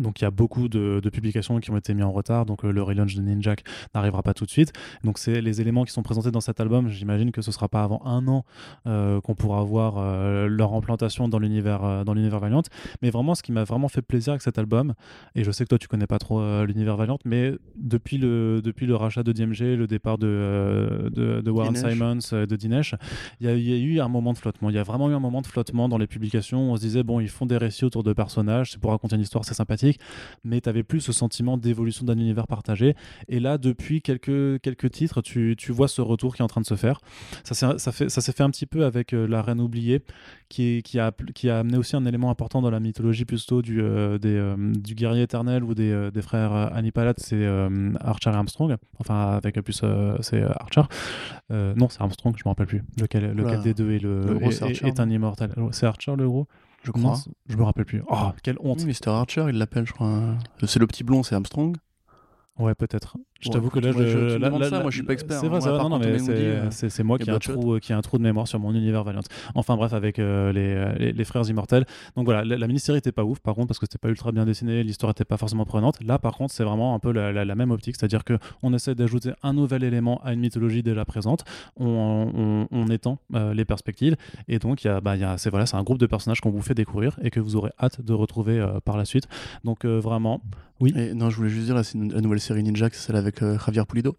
Donc il y a beaucoup de, de publications qui ont été mises en retard, donc euh, le relaunch de Ninjak n'arrivera pas tout de suite. Donc c'est les éléments qui sont présentés dans cet album, j'imagine que ce sera pas avant un an euh, qu'on pourra voir euh, leur implantation dans l'univers dans l'univers Valiant. Mais vraiment, ce qui m'a vraiment fait plaisir avec cet album, et je sais que toi tu connais pas trop l'univers Valiant, mais depuis le depuis le rachat de DMG, le départ de de, de Warren
Dinesh.
Simons, de Dinesh, il y, y a eu un moment de flottement. Il y a vraiment eu un moment de flottement dans les publications. On se disait bon, ils font des récits autour de personnages, c'est pour raconter une histoire, c'est sympathique, mais tu avais plus ce sentiment d'évolution d'un univers partagé. Et là, depuis quelques quelques titres, tu, tu vois ce retour qui est en train de se faire. Ça s'est ça fait ça fait un petit peu avec euh, la Reine oubliée, qui est- qui a qui a amené aussi un élément important dans la mythologie plutôt du euh, des, euh, du guerrier éternel ou des, des frères Annipalat, c'est Archer et Armstrong. Enfin avec plus c'est Archer. Non, c'est Armstrong, je me rappelle plus. Lequel, lequel des deux est le,
Le gros,
est,
c'est Archer,
est un immortel. C'est Archer le gros.
Je crois.
je me rappelle plus. Oh, quelle honte.
Oui, Mr. Archer, il l'appelle, je crois. C'est le petit blond, c'est Armstrong.
Ouais, peut-être. Je t'avoue que là,
moi,
je,
je- tu me
là-
demandes
là-
ça,
là-
moi, je suis pas expert,
C'est
hein.
vrai,
Moi,
c'est vrai.
par
Non, mais c'est
euh,
c'est- moi qui a, un trou, qui a un trou de mémoire sur mon univers Valiant. Enfin bref, avec euh, les, euh, les, les frères immortels. Donc voilà, la, la mini-série était pas ouf, par contre, parce que c'était pas ultra bien dessiné, l'histoire était pas forcément prenante. Là, par contre, c'est vraiment un peu la, la- la même optique, c'est-à-dire que on essaie d'ajouter un nouvel élément à une mythologie déjà présente, on, on- on étend euh, les perspectives, et donc il y a, bah, a, c'est voilà, c'est un groupe de personnages qu'on vous fait découvrir et que vous aurez hâte de retrouver euh, par la suite. Donc euh, vraiment,
Et non, je voulais juste dire, la nouvelle série Ninja, c'est celle euh, Javier Pulido?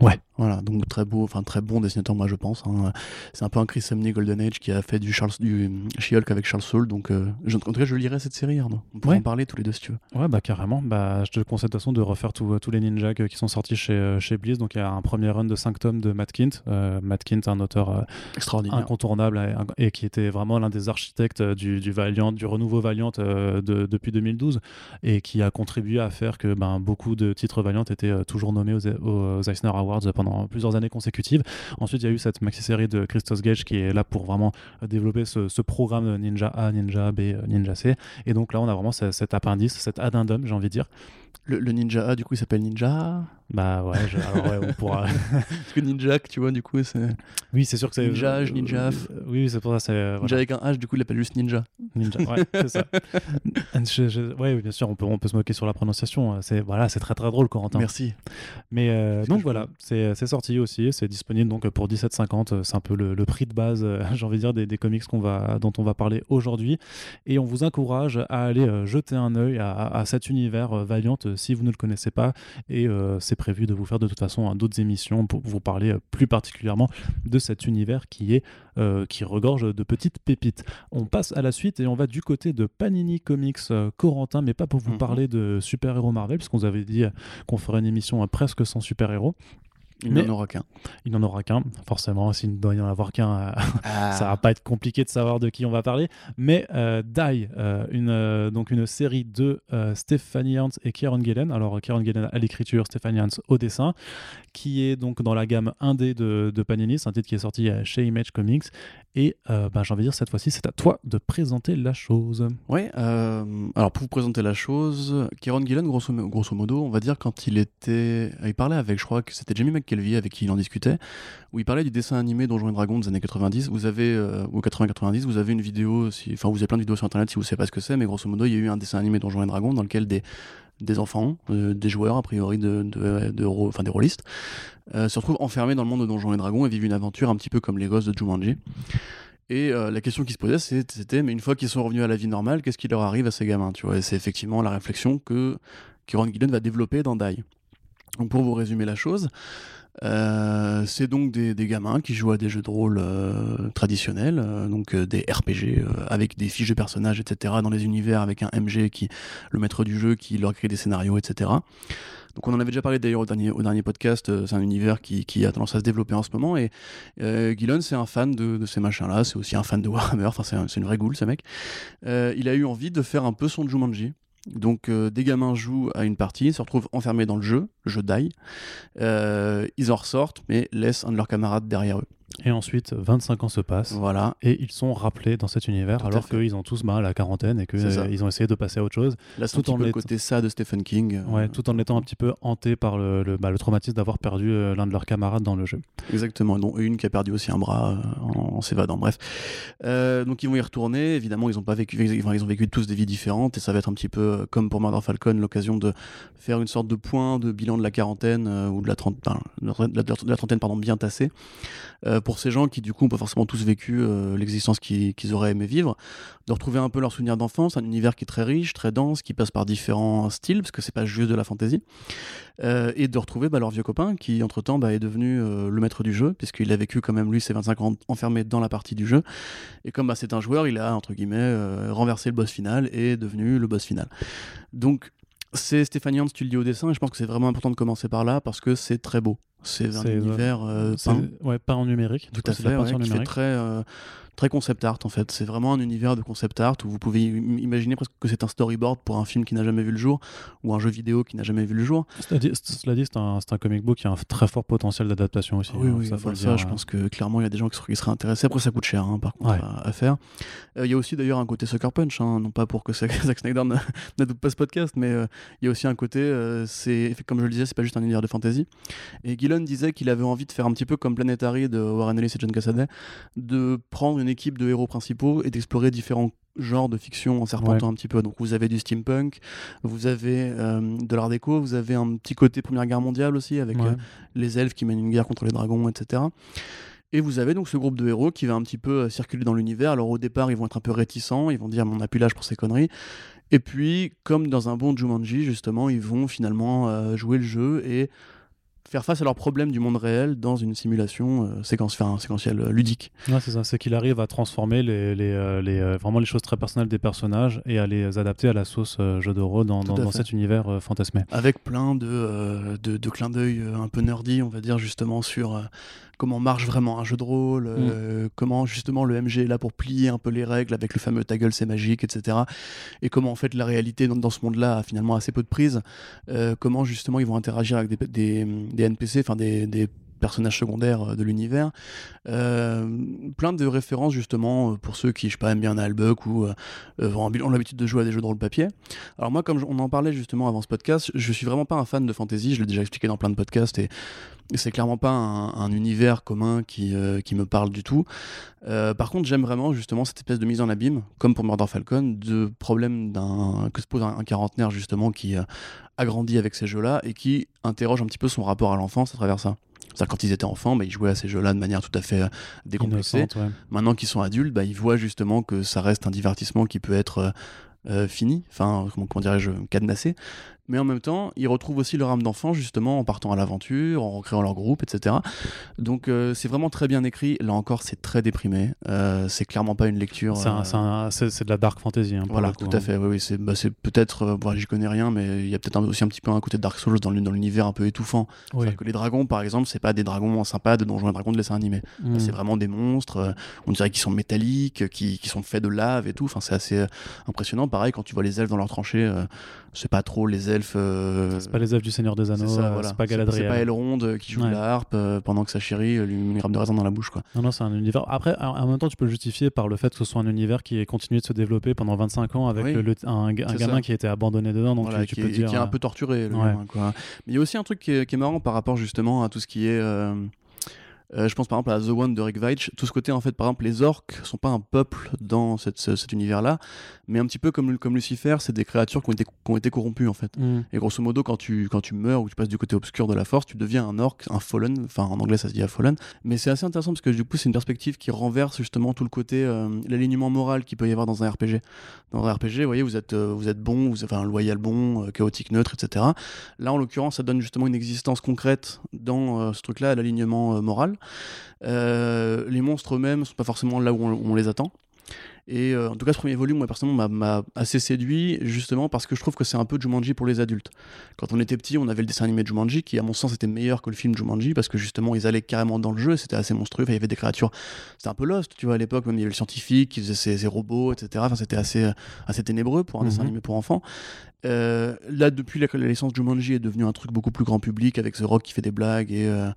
Ouais.
Voilà, donc très beau, enfin très bon dessinateur, moi je pense. hein. C'est un peu un Chris Samney Golden Age qui a fait du Charles, du She-Hulk avec Charles Soule, donc euh, je, en tout cas je lirai cette série, Arnaud. On pourrait en parler tous les deux si tu veux.
Ouais, bah carrément. Bah, je te conseille de toute façon de refaire tous tous les ninjas que- qui sont sortis chez, euh, chez Bliss. Donc il y a un premier run de 5 tomes de Matt Kint. Euh, Matt Kint, un auteur euh,
Extraordinaire.
incontournable et, et qui était vraiment l'un des architectes euh, du, du Valiant, du renouveau Valiant de- depuis 2012 et qui a contribué à faire que ben, beaucoup de titres Valiant étaient toujours nommés aux, aux Eisner Awards pendant plusieurs années consécutives. Ensuite, il y a eu cette maxi-série de Christos Gage qui est là pour vraiment euh, développer ce, ce programme de Ninja A, Ninja B, euh, Ninja C. Et donc là, on a vraiment ce- cet appendice, cet addendum, j'ai envie de dire.
Le, le Ninja A, du coup, il s'appelle Ninja.
Bah ouais, je- alors ouais, on pourra.
Parce que Ninja, tu vois, du coup, c'est.
oui, c'est sûr que c'est.
Ninja H, Ninja F.
Euh, Oui, c'est pour ça. C'est euh, voilà.
Ninja avec un H, du coup, il l'appelle juste Ninja.
Ninja, ouais, c'est ça. Je- je- ouais, oui, bien sûr, on peut, on peut se moquer sur la prononciation. C'est voilà, c'est très très drôle, Corentin.
Merci.
Mais euh, donc voilà, c'est c'est sorti aussi, c'est disponible donc pour 17,50. C'est un peu le, prix de base, j'ai envie de dire, des, comics qu'on va, dont on va parler aujourd'hui. Et on vous encourage à aller jeter un œil à, cet univers Valiant si vous ne le connaissez pas. Et c'est prévu de vous faire de toute façon d'autres émissions pour vous parler plus particulièrement de cet univers qui est qui regorge de petites pépites. On passe à la suite et on va du côté de Panini Comics Corentin, mais pas pour vous mhm. parler de super-héros Marvel, puisqu'on vous avait dit qu'on ferait une émission presque sans super-héros.
Il n'en aura qu'un.
Il n'en aura qu'un, forcément. S'il ne doit y en avoir qu'un, euh, ah. ça va pas être compliqué de savoir de qui on va parler. Mais euh, Die, euh, une, donc une série de Stephanie Hans et Kieron Gillen. Alors, Kieron Gillen à l'écriture, Stephanie Hans au dessin, qui est donc dans la gamme 1D de, de Panini. C'est un titre qui est sorti chez Image Comics. Et ben, j'ai envie de dire, cette fois-ci, c'est à toi de présenter la chose.
Oui, alors pour vous présenter la chose, Kieron Gillen, grosso, modo, on va dire quand il était. Il parlait avec, je crois que c'était Jamie Kelvy avec qui il en discutait, où il parlait du dessin animé Donjons et Dragons des années 90. Vous avez, euh, ou 80-90, vous avez une vidéo, enfin vous avez plein de vidéos sur internet si vous ne savez pas ce que c'est, mais grosso modo, il y a eu un dessin animé Donjons et Dragons dans lequel des, des enfants, euh, des joueurs a priori de, de, de, des rôlistes, euh, se retrouvent enfermés dans le monde de Donjons et Dragons et vivent une aventure un petit peu comme les gosses de Jumanji. Et la question qui se posait, c'était, mais une fois qu'ils sont revenus à la vie normale, qu'est-ce qui leur arrive à ces gamins tu vois? C'est effectivement la réflexion que Kieran Gillen va développer dans Die. Donc pour vous résumer la chose, euh, c'est donc des, gamins qui jouent à des jeux de rôle euh, traditionnels, euh, donc des RPG avec des fiches de personnages, etc., dans les univers avec un MG qui, le maître du jeu, qui leur crée des scénarios, etc. Donc on en avait déjà parlé d'ailleurs au dernier, au dernier podcast, c'est un univers qui, qui, a tendance à se développer en ce moment, et Gillon c'est un fan de, de ces machins-là, c'est aussi un fan de Warhammer, enfin c'est une vraie goule ce mec. il a eu envie de faire un peu son Jumanji, donc euh, des gamins jouent à une partie, se retrouvent enfermés dans le jeu, le jeu d'ail. Euh, ils en ressortent, mais laissent un de leurs camarades derrière eux.
Et ensuite, 25 ans se passent.
Voilà.
Et ils sont rappelés dans cet univers, alors qu'ils ont tous mal à la quarantaine et qu'ils euh, ont essayé de passer à autre chose.
Là, tout en le côté ça de Stephen King.
Euh, ouais, tout en étant un petit peu hanté par le, le, bah, le traumatisme d'avoir perdu euh, l'un de leurs camarades dans le jeu.
Exactement, dont une qui a perdu aussi un bras en, s'évadant. Bref. donc ils vont y retourner. Évidemment, ils ont, pas vécu, ils ont vécu tous des vies différentes et ça va être un petit peu comme pour Murder Falcon, l'occasion de faire une sorte de point de bilan de la quarantaine ou de la, trentaine, de la trentaine pardon, bien tassée. Pour ces gens qui, du coup, n'ont pas forcément tous vécu euh, l'existence qu'ils auraient aimé vivre, de retrouver un peu leurs souvenirs d'enfance, un univers qui est très riche, très dense, qui passe par différents styles, parce que c'est pas juste de la fantaisie, euh, et de retrouver bah, leur vieux copain qui, entre-temps, bah, est devenu euh, le maître du jeu, puisqu'il a vécu quand même, lui, ses 25 ans enfermé dans la partie du jeu, et comme bah, c'est un joueur, il a, entre guillemets, renversé le boss final et est devenu le boss final. Donc, c'est Stéphanie Hans, tu le dis au dessin, et je pense que c'est vraiment important de commencer par là parce que c'est très beau. C'est un univers euh,
peint. Ouais, pas en numérique.
Tout à fait, ouais, qui fait très, euh, très concept art en fait. C'est vraiment un univers de concept art où vous pouvez imaginer presque que c'est un storyboard pour un film qui n'a jamais vu le jour ou un jeu vidéo qui n'a jamais vu le jour.
Cela dit, c'est un, un, comic book qui a un très fort potentiel d'adaptation aussi.
Oui, hein, oui, ça, ça je pense que clairement il y a des gens qui seraient intéressés. Après, ça coûte cher hein, par contre à, faire. Euh, il y a aussi d'ailleurs un côté Sucker Punch, hein, non pas pour que Zack Snyder n'adopte pas ce podcast, mais euh, il y a aussi un côté, euh, c'est comme je le disais, c'est pas juste un univers de fantasy. Et Gillen disait qu'il avait envie de faire un petit peu comme Planetary de Warren Ellis et John Cassaday, de prendre une équipe de héros principaux et d'explorer différents genres de fiction en serpentant un petit peu. Donc vous avez du steampunk, vous avez euh, de l'art déco, vous avez un petit côté Première Guerre mondiale aussi avec euh, les elfes qui mènent une guerre contre les dragons, etc. Et vous avez donc ce groupe de héros qui va un petit peu euh, circuler dans l'univers. Alors au départ, ils vont être un peu réticents, ils vont dire on n'a plus l'âge pour ces conneries. Et puis, comme dans un bon Jumanji, justement, ils vont finalement jouer le jeu et faire face à leurs problèmes du monde réel dans une simulation euh, séquence, enfin, séquentielle euh, ludique.
Ouais, c'est ça, c'est qu'il arrive à transformer les, les, euh, les vraiment les choses très personnelles des personnages et à les adapter à la sauce jeu de rôle dans, dans, cet univers fantasmé.
Avec plein de, de, de clins d'œil un peu nerdy, on va dire, justement, sur comment marche vraiment un jeu de rôle, mm. euh, comment justement le MG est là pour plier un peu les règles avec le fameux ta gueule c'est magique, etc. Et comment en fait la réalité dans, ce monde-là a finalement assez peu de prise. Euh, comment justement ils vont interagir avec des, des, des NPC, enfin des, des personnages secondaires euh, de l'univers. Euh, plein de références justement euh, pour ceux qui, je sais pas, aiment bien Albuck ou ont l'habitude de jouer à des jeux de rôle papier. Alors moi, comme on en parlait justement avant ce podcast, je suis vraiment pas un fan de fantasy, je l'ai déjà expliqué dans plein de podcasts et c'est clairement pas un, univers commun qui, qui me parle du tout. par contre, j'aime vraiment justement cette espèce de mise en abîme, comme pour Murder Falcon, de problème que se pose un, quarantenaire justement qui a grandi avec ces jeux-là et qui interroge un petit peu son rapport à l'enfance à travers ça. C'est-à-dire quand ils étaient enfants, bah, ils jouaient à ces jeux-là de manière tout à fait euh, décomplexée.
Innocente, ouais.
Maintenant qu'ils sont adultes, bah, ils voient justement que ça reste un divertissement qui peut être euh, euh, fini, enfin, comment, comment dirais-je, cadenassé. Mais en même temps, ils retrouvent aussi leur âme d'enfant justement en partant à l'aventure, en recréant leur groupe, etc. Donc euh, c'est vraiment très bien écrit. Là encore, c'est très déprimé. Euh, c'est clairement pas une lecture.
C'est
euh,
de la dark fantasy. hein,
voilà, tout à
hein.
fait. Oui, oui, c'est bah, peut-être. bon, j'y connais rien, mais il y a peut-être aussi un petit peu un côté Dark Souls dans l'uni- dans l'univers un peu étouffant.
Oui.
Que les dragons, par exemple, c'est pas des dragons sympas de Donjons et Dragons de dessin animé.
Mm.
C'est vraiment des monstres. on dirait qu'ils sont métalliques, qui, sont faits de lave et tout. Enfin, c'est assez impressionnant. Pareil, quand tu vois les elfes dans leurs tranchées, c'est pas trop les elfes. Euh,
C'est pas les œuvres du Seigneur des Anneaux,
c'est
euh,
voilà.
c'est pas
C'est
Galadriel.
pas Elrond euh, qui joue
Ouais.
de la harpe pendant que sa chérie lui met une grappe de raisin dans la bouche, quoi.
Non, non, c'est un univers. Après, en même temps, tu peux le justifier par le fait que ce soit un univers qui ait continué de se développer pendant 25 ans avec
Oui.
le- le- un, ga- un
C'est
gamin
ça.
qui a été abandonné dedans. Donc
Voilà,
tu, tu
qui,
peux
est,
dire.
qui est un peu torturé, le
ouais.
gamin, quoi. Mais il y a aussi un truc qui est, qui est marrant par rapport justement à tout ce qui est. euh, je pense par exemple à The One de Rick Veitch, tout ce côté en fait, par exemple, les orques sont pas un peuple dans cette- ce- cet univers-là, mais un petit peu comme, comme Lucifer, c'est des créatures qui ont été, qui ont été corrompues en fait.
mm.
Et grosso modo, quand tu, quand tu meurs ou que tu passes du côté obscur de la force, tu deviens un orc, un fallen, enfin en anglais ça se dit a fallen. Mais c'est assez intéressant parce que du coup, c'est une perspective qui renverse justement tout le côté, euh, l'alignement moral qu'il peut y avoir dans un RPG. Dans un RPG, vous voyez, vous êtes, euh, vous êtes bon, vous êtes enfin, loyal bon, euh, chaotique neutre, etc. Là, en l'occurrence, ça donne justement une existence concrète dans ce truc-là, l'alignement euh, Euh, les monstres eux-mêmes sont pas forcément là où on, où on les attend. Et euh, en tout cas, ce premier volume, moi personnellement, m'a- assez séduit, justement parce que je trouve que c'est un peu Jumanji pour les adultes. Quand on était petit, on avait le dessin animé de Jumanji, qui à mon sens était meilleur que le film Jumanji, parce que justement, ils allaient carrément dans le jeu, c'était assez monstrueux, Enfin, il y avait des créatures, c'était un peu Lost, tu vois, à l'époque, même il y avait le scientifique qui faisait ses, ses robots, etc. Enfin, c'était assez, assez ténébreux pour un dessin
Mhm.
animé pour enfants. Euh, là, depuis la, la licence Jumanji est devenu un truc beaucoup plus grand public, avec The Rock qui fait des blagues et... euh,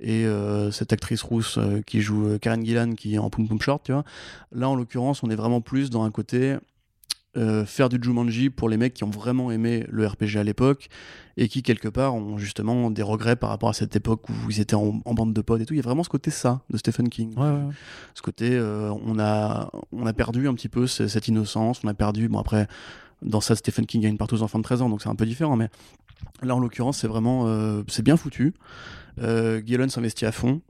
et euh, cette actrice rousse euh, qui joue euh, Karen Gillan qui est en Poum Poum Short, tu vois. Là, en l'occurrence, on est vraiment plus dans un côté euh, faire du Jumanji pour les mecs qui ont vraiment aimé le RPG à l'époque et qui, quelque part, ont justement des regrets par rapport à cette époque où ils étaient en, en bande de potes et tout. Il y a vraiment ce côté ça de Stephen King.
Ouais, ouais, ouais.
Ce côté, on, a, on a perdu un petit peu ce- cette innocence, on a perdu, bon après, dans ça, Stephen King a une part aux enfants de 13 ans, donc c'est un peu différent, mais là, en l'occurrence, c'est vraiment, euh, c'est bien foutu. Euh, s'investit à fond.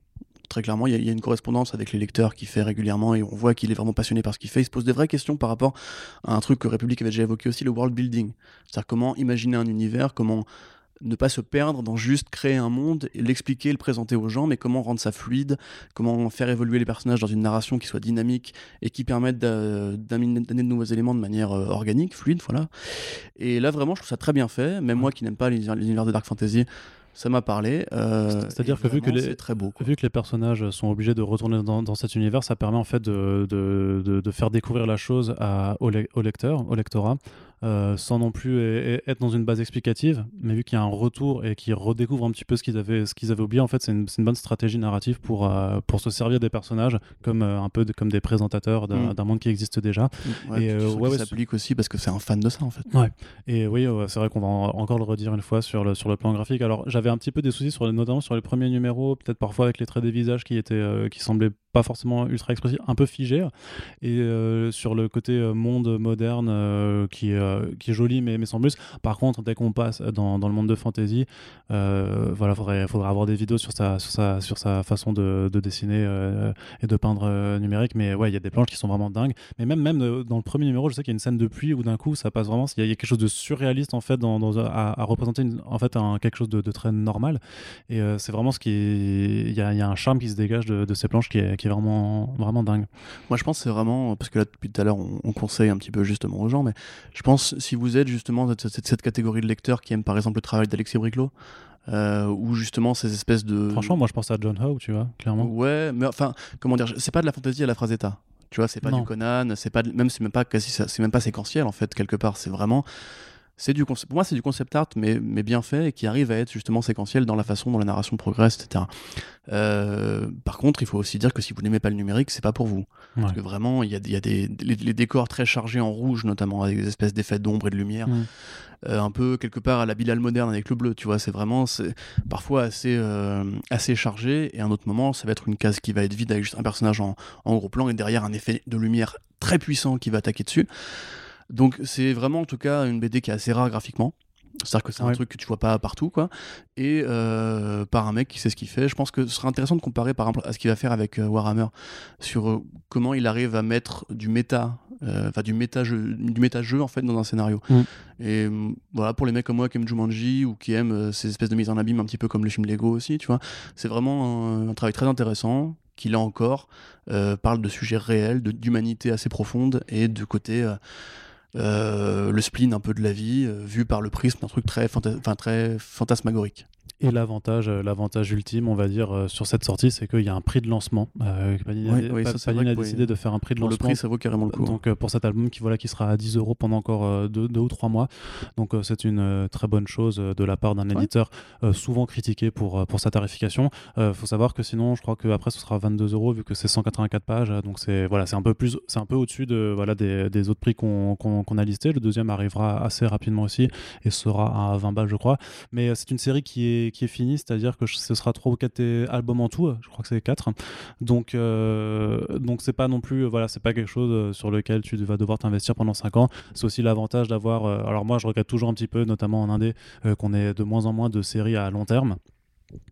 Très clairement, il y, a- il y a une correspondance avec les lecteurs qu'il fait régulièrement et on voit qu'il est vraiment passionné par ce qu'il fait. Il se pose des vraies questions par rapport à un truc que République avait déjà évoqué aussi, le world building. C'est-à-dire comment imaginer un univers, comment ne pas se perdre dans juste créer un monde l'expliquer, le présenter aux gens, mais comment rendre ça fluide, comment faire évoluer les personnages dans une narration qui soit dynamique et qui permette d'a- d'amener de nouveaux éléments de manière euh, organique, fluide, voilà. Et là, vraiment, je trouve ça très bien fait. Même moi qui n'aime pas les les univers de Dark Fantasy, ça m'a parlé. euh,
C'est-à-dire que vu que les-
c'est très beau. quoi.
Vu que les personnages sont obligés de retourner dans, dans cet univers, ça permet en fait de, de, de- de faire découvrir la chose à, au, le- au lecteur, au lectorat, euh, sans non plus être dans une base explicative. Mais vu qu'il y a un retour et qu'ils redécouvrent un petit peu ce qu'ils avaient, ce qu'ils avaient oublié, en fait, c'est une, bonne stratégie narrative pour, euh, pour se servir des personnages comme euh, un peu de- comme des présentateurs d'un
Mm.
d'un monde qui existe déjà.
Ouais,
Et, euh,
sens
ouais,
s'applique aussi parce que c'est un fan de ça en fait.
Et oui, c'est vrai qu'on va en- encore le redire une fois sur le, sur le plan graphique. Alors, j'avais un petit peu des soucis, sur, notamment sur les premiers numéros, peut-être parfois avec les traits des visages qui, étaient, qui semblaient pas forcément ultra expressifs, un peu figés. Et euh, sur le côté euh, monde moderne euh, qui, qui est joli, mais, mais sans plus. Par contre, dès qu'on passe dans, dans le monde de fantasy, voilà, faudrait avoir des vidéos sur sa, sur sa, sur sa façon de, de dessiner et de peindre numérique. Mais ouais, il y a des planches qui sont vraiment dingues. Mais même, même dans le premier numéro, je sais qu'il y a une scène de pluie où d'un coup, ça passe vraiment. Il y, a- quelque chose de surréaliste en fait dans, dans- à, représenter en fait un, quelque chose de, très normal. Et c'est vraiment ce qui. Il y a, un charme qui se dégage de, ces planches qui qui est vraiment, vraiment dingue.
Moi je pense que c'est vraiment, parce que là depuis tout à l'heure on, on conseille un petit peu justement aux gens, mais je pense si vous êtes justement cette, cette- cette catégorie de lecteurs qui aiment par exemple le travail d'Alexis Briclot, euh, ou justement ces espèces de...
Franchement, moi je pense à John Howe, tu vois, clairement.
Ouais, mais enfin, comment dire, c'est pas de la fantaisie à la phrase état. Tu vois, c'est pas
Non.
du Conan, c'est pas de- même c'est même pas quasi c'est même pas séquentiel en fait quelque part, c'est vraiment c'est du concept, pour moi c'est du concept art mais, mais bien fait et qui arrive à être justement séquentiel dans la façon dont la narration progresse etc. Euh, par contre il faut aussi dire que si vous n'aimez pas le numérique c'est pas pour vous
Ouais.
parce que vraiment il y a, y a des les, les décors très chargés en rouge notamment avec des espèces d'effets d'ombre et de lumière euh, un peu quelque part à la Bilal moderne avec le bleu, tu vois, c'est vraiment c'est parfois assez, euh, assez chargé, et à un autre moment, ça va être une case qui va être vide avec juste un personnage en, en gros plan et derrière un effet de lumière très puissant qui va attaquer dessus. Donc c'est vraiment en tout cas une BD qui est assez rare graphiquement. C'est-à-dire que c'est un truc que tu vois pas partout, quoi. Et euh, par un mec qui sait ce qu'il fait. Je pense que ce serait intéressant de comparer, par exemple, à ce qu'il va faire avec euh, Warhammer sur euh, comment il arrive à mettre du méta, enfin du méta jeu, du méta jeu en fait dans un scénario.
Mm.
Et euh, voilà, pour les mecs comme moi qui aiment Jumanji ou qui aiment ces espèces de mise en abîme un petit peu comme les films Lego aussi, tu vois, c'est vraiment un, un travail très intéressant qui là encore parle de sujets réels, d'humanité assez profonde et de côté le spleen un peu de la vie euh, vu par le prisme d'un truc très, très fantasmagorique.
Et l'avantage, euh, l'avantage ultime, on va dire, euh, sur cette sortie, c'est qu'il y a un prix de lancement. Euh, Panini,
Ouais,
a,
oui, ça,
Panini a décidé de faire un prix de
Pour le
lancement.
prix, ça vaut carrément le coup. hein.
Donc euh, pour cet album qui voilà qui sera à 10 euros pendant encore euh, deux, deux ou trois mois. Donc c'est une très bonne chose de la part d'un
Ouais.
éditeur souvent critiqué pour, pour sa tarification. Il faut savoir que sinon je crois qu'après ce sera 22 euros vu que c'est 184 pages. Donc c'est voilà c'est un peu plus c'est un peu au-dessus de voilà des, des autres prix qu'on qu'on a listés. Le deuxième arrivera assez rapidement aussi et sera à 20 balles je crois. Mais c'est une série qui est qui est finie, c'est-à-dire que ce sera trois ou quatre albums en tout. euh, Je crois que c'est quatre. Donc, euh, donc c'est pas non plus, euh, voilà, c'est pas quelque chose euh, sur lequel tu vas devoir t'investir pendant 5 ans. C'est aussi l'avantage d'avoir. euh, alors moi, je regrette toujours un petit peu, notamment en indé, euh, qu'on ait de moins en moins de séries à long terme.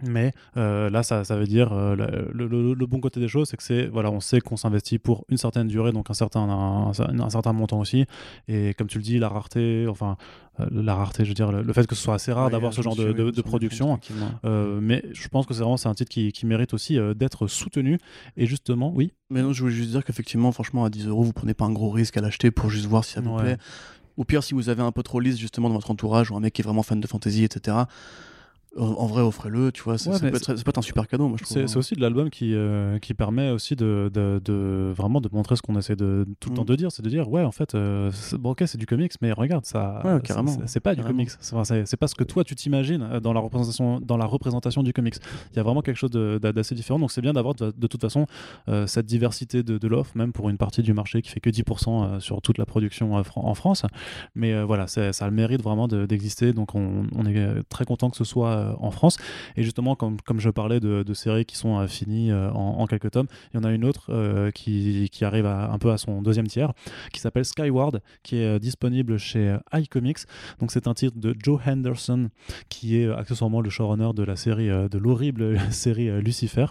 Mais euh, là, ça, ça veut dire euh, le, le- le bon côté des choses, c'est que c'est voilà, on sait qu'on s'investit pour une certaine durée, donc un certain un, un- un certain montant aussi. Et comme tu le dis, la rareté, enfin euh, la rareté, je veux dire le, le fait que ce soit assez rare
Ouais,
d'avoir ce genre de, de- production. mais je pense que c'est vraiment c'est un titre qui, qui mérite aussi d'être soutenu. Et justement, oui,
Mais non, je voulais juste dire qu'effectivement, franchement, à 10 euros, vous prenez pas un gros risque à l'acheter pour juste voir si ça vous
Ouais.
plaît. Ou pire, si vous avez un peu trop lisse justement dans votre entourage ou un mec qui est vraiment fan de fantasy, etc. En, vrai, offrez-le, tu vois. c'est-
Ouais,
ça, peut être, ça peut être un super cadeau, moi je trouve.
C'est c'est aussi de l'album qui, euh, qui permet aussi de, de, de- vraiment de montrer ce qu'on essaie de tout le
Mm.
temps de dire, c'est de dire ouais en fait euh, ok c'est du comics mais regarde ça
Ouais,
c'est-
carrément.
c'est- c'est pas du comics c'est pas ce que toi tu t'imagines euh, dans la représentation dans la représentation du comics il y a vraiment quelque chose d'assez différent donc c'est bien d'avoir de, de toute façon euh, cette diversité de, de l'offre même pour une partie du marché qui fait que 10% euh, sur toute la production en France mais voilà ça a le mérite vraiment de- d'exister donc on, on est très content que ce soit en France et justement, comme, comme je parlais de, de séries qui sont euh, finies euh, en, en quelques tomes, il y en a une autre euh, qui, qui arrive à- un peu à son deuxième tiers, qui s'appelle Skyward, qui est euh, disponible chez euh, iComics. Donc c'est un titre de Joe Henderson, qui est euh, accessoirement le showrunner de la série, euh, de l'horrible série euh, Lucifer.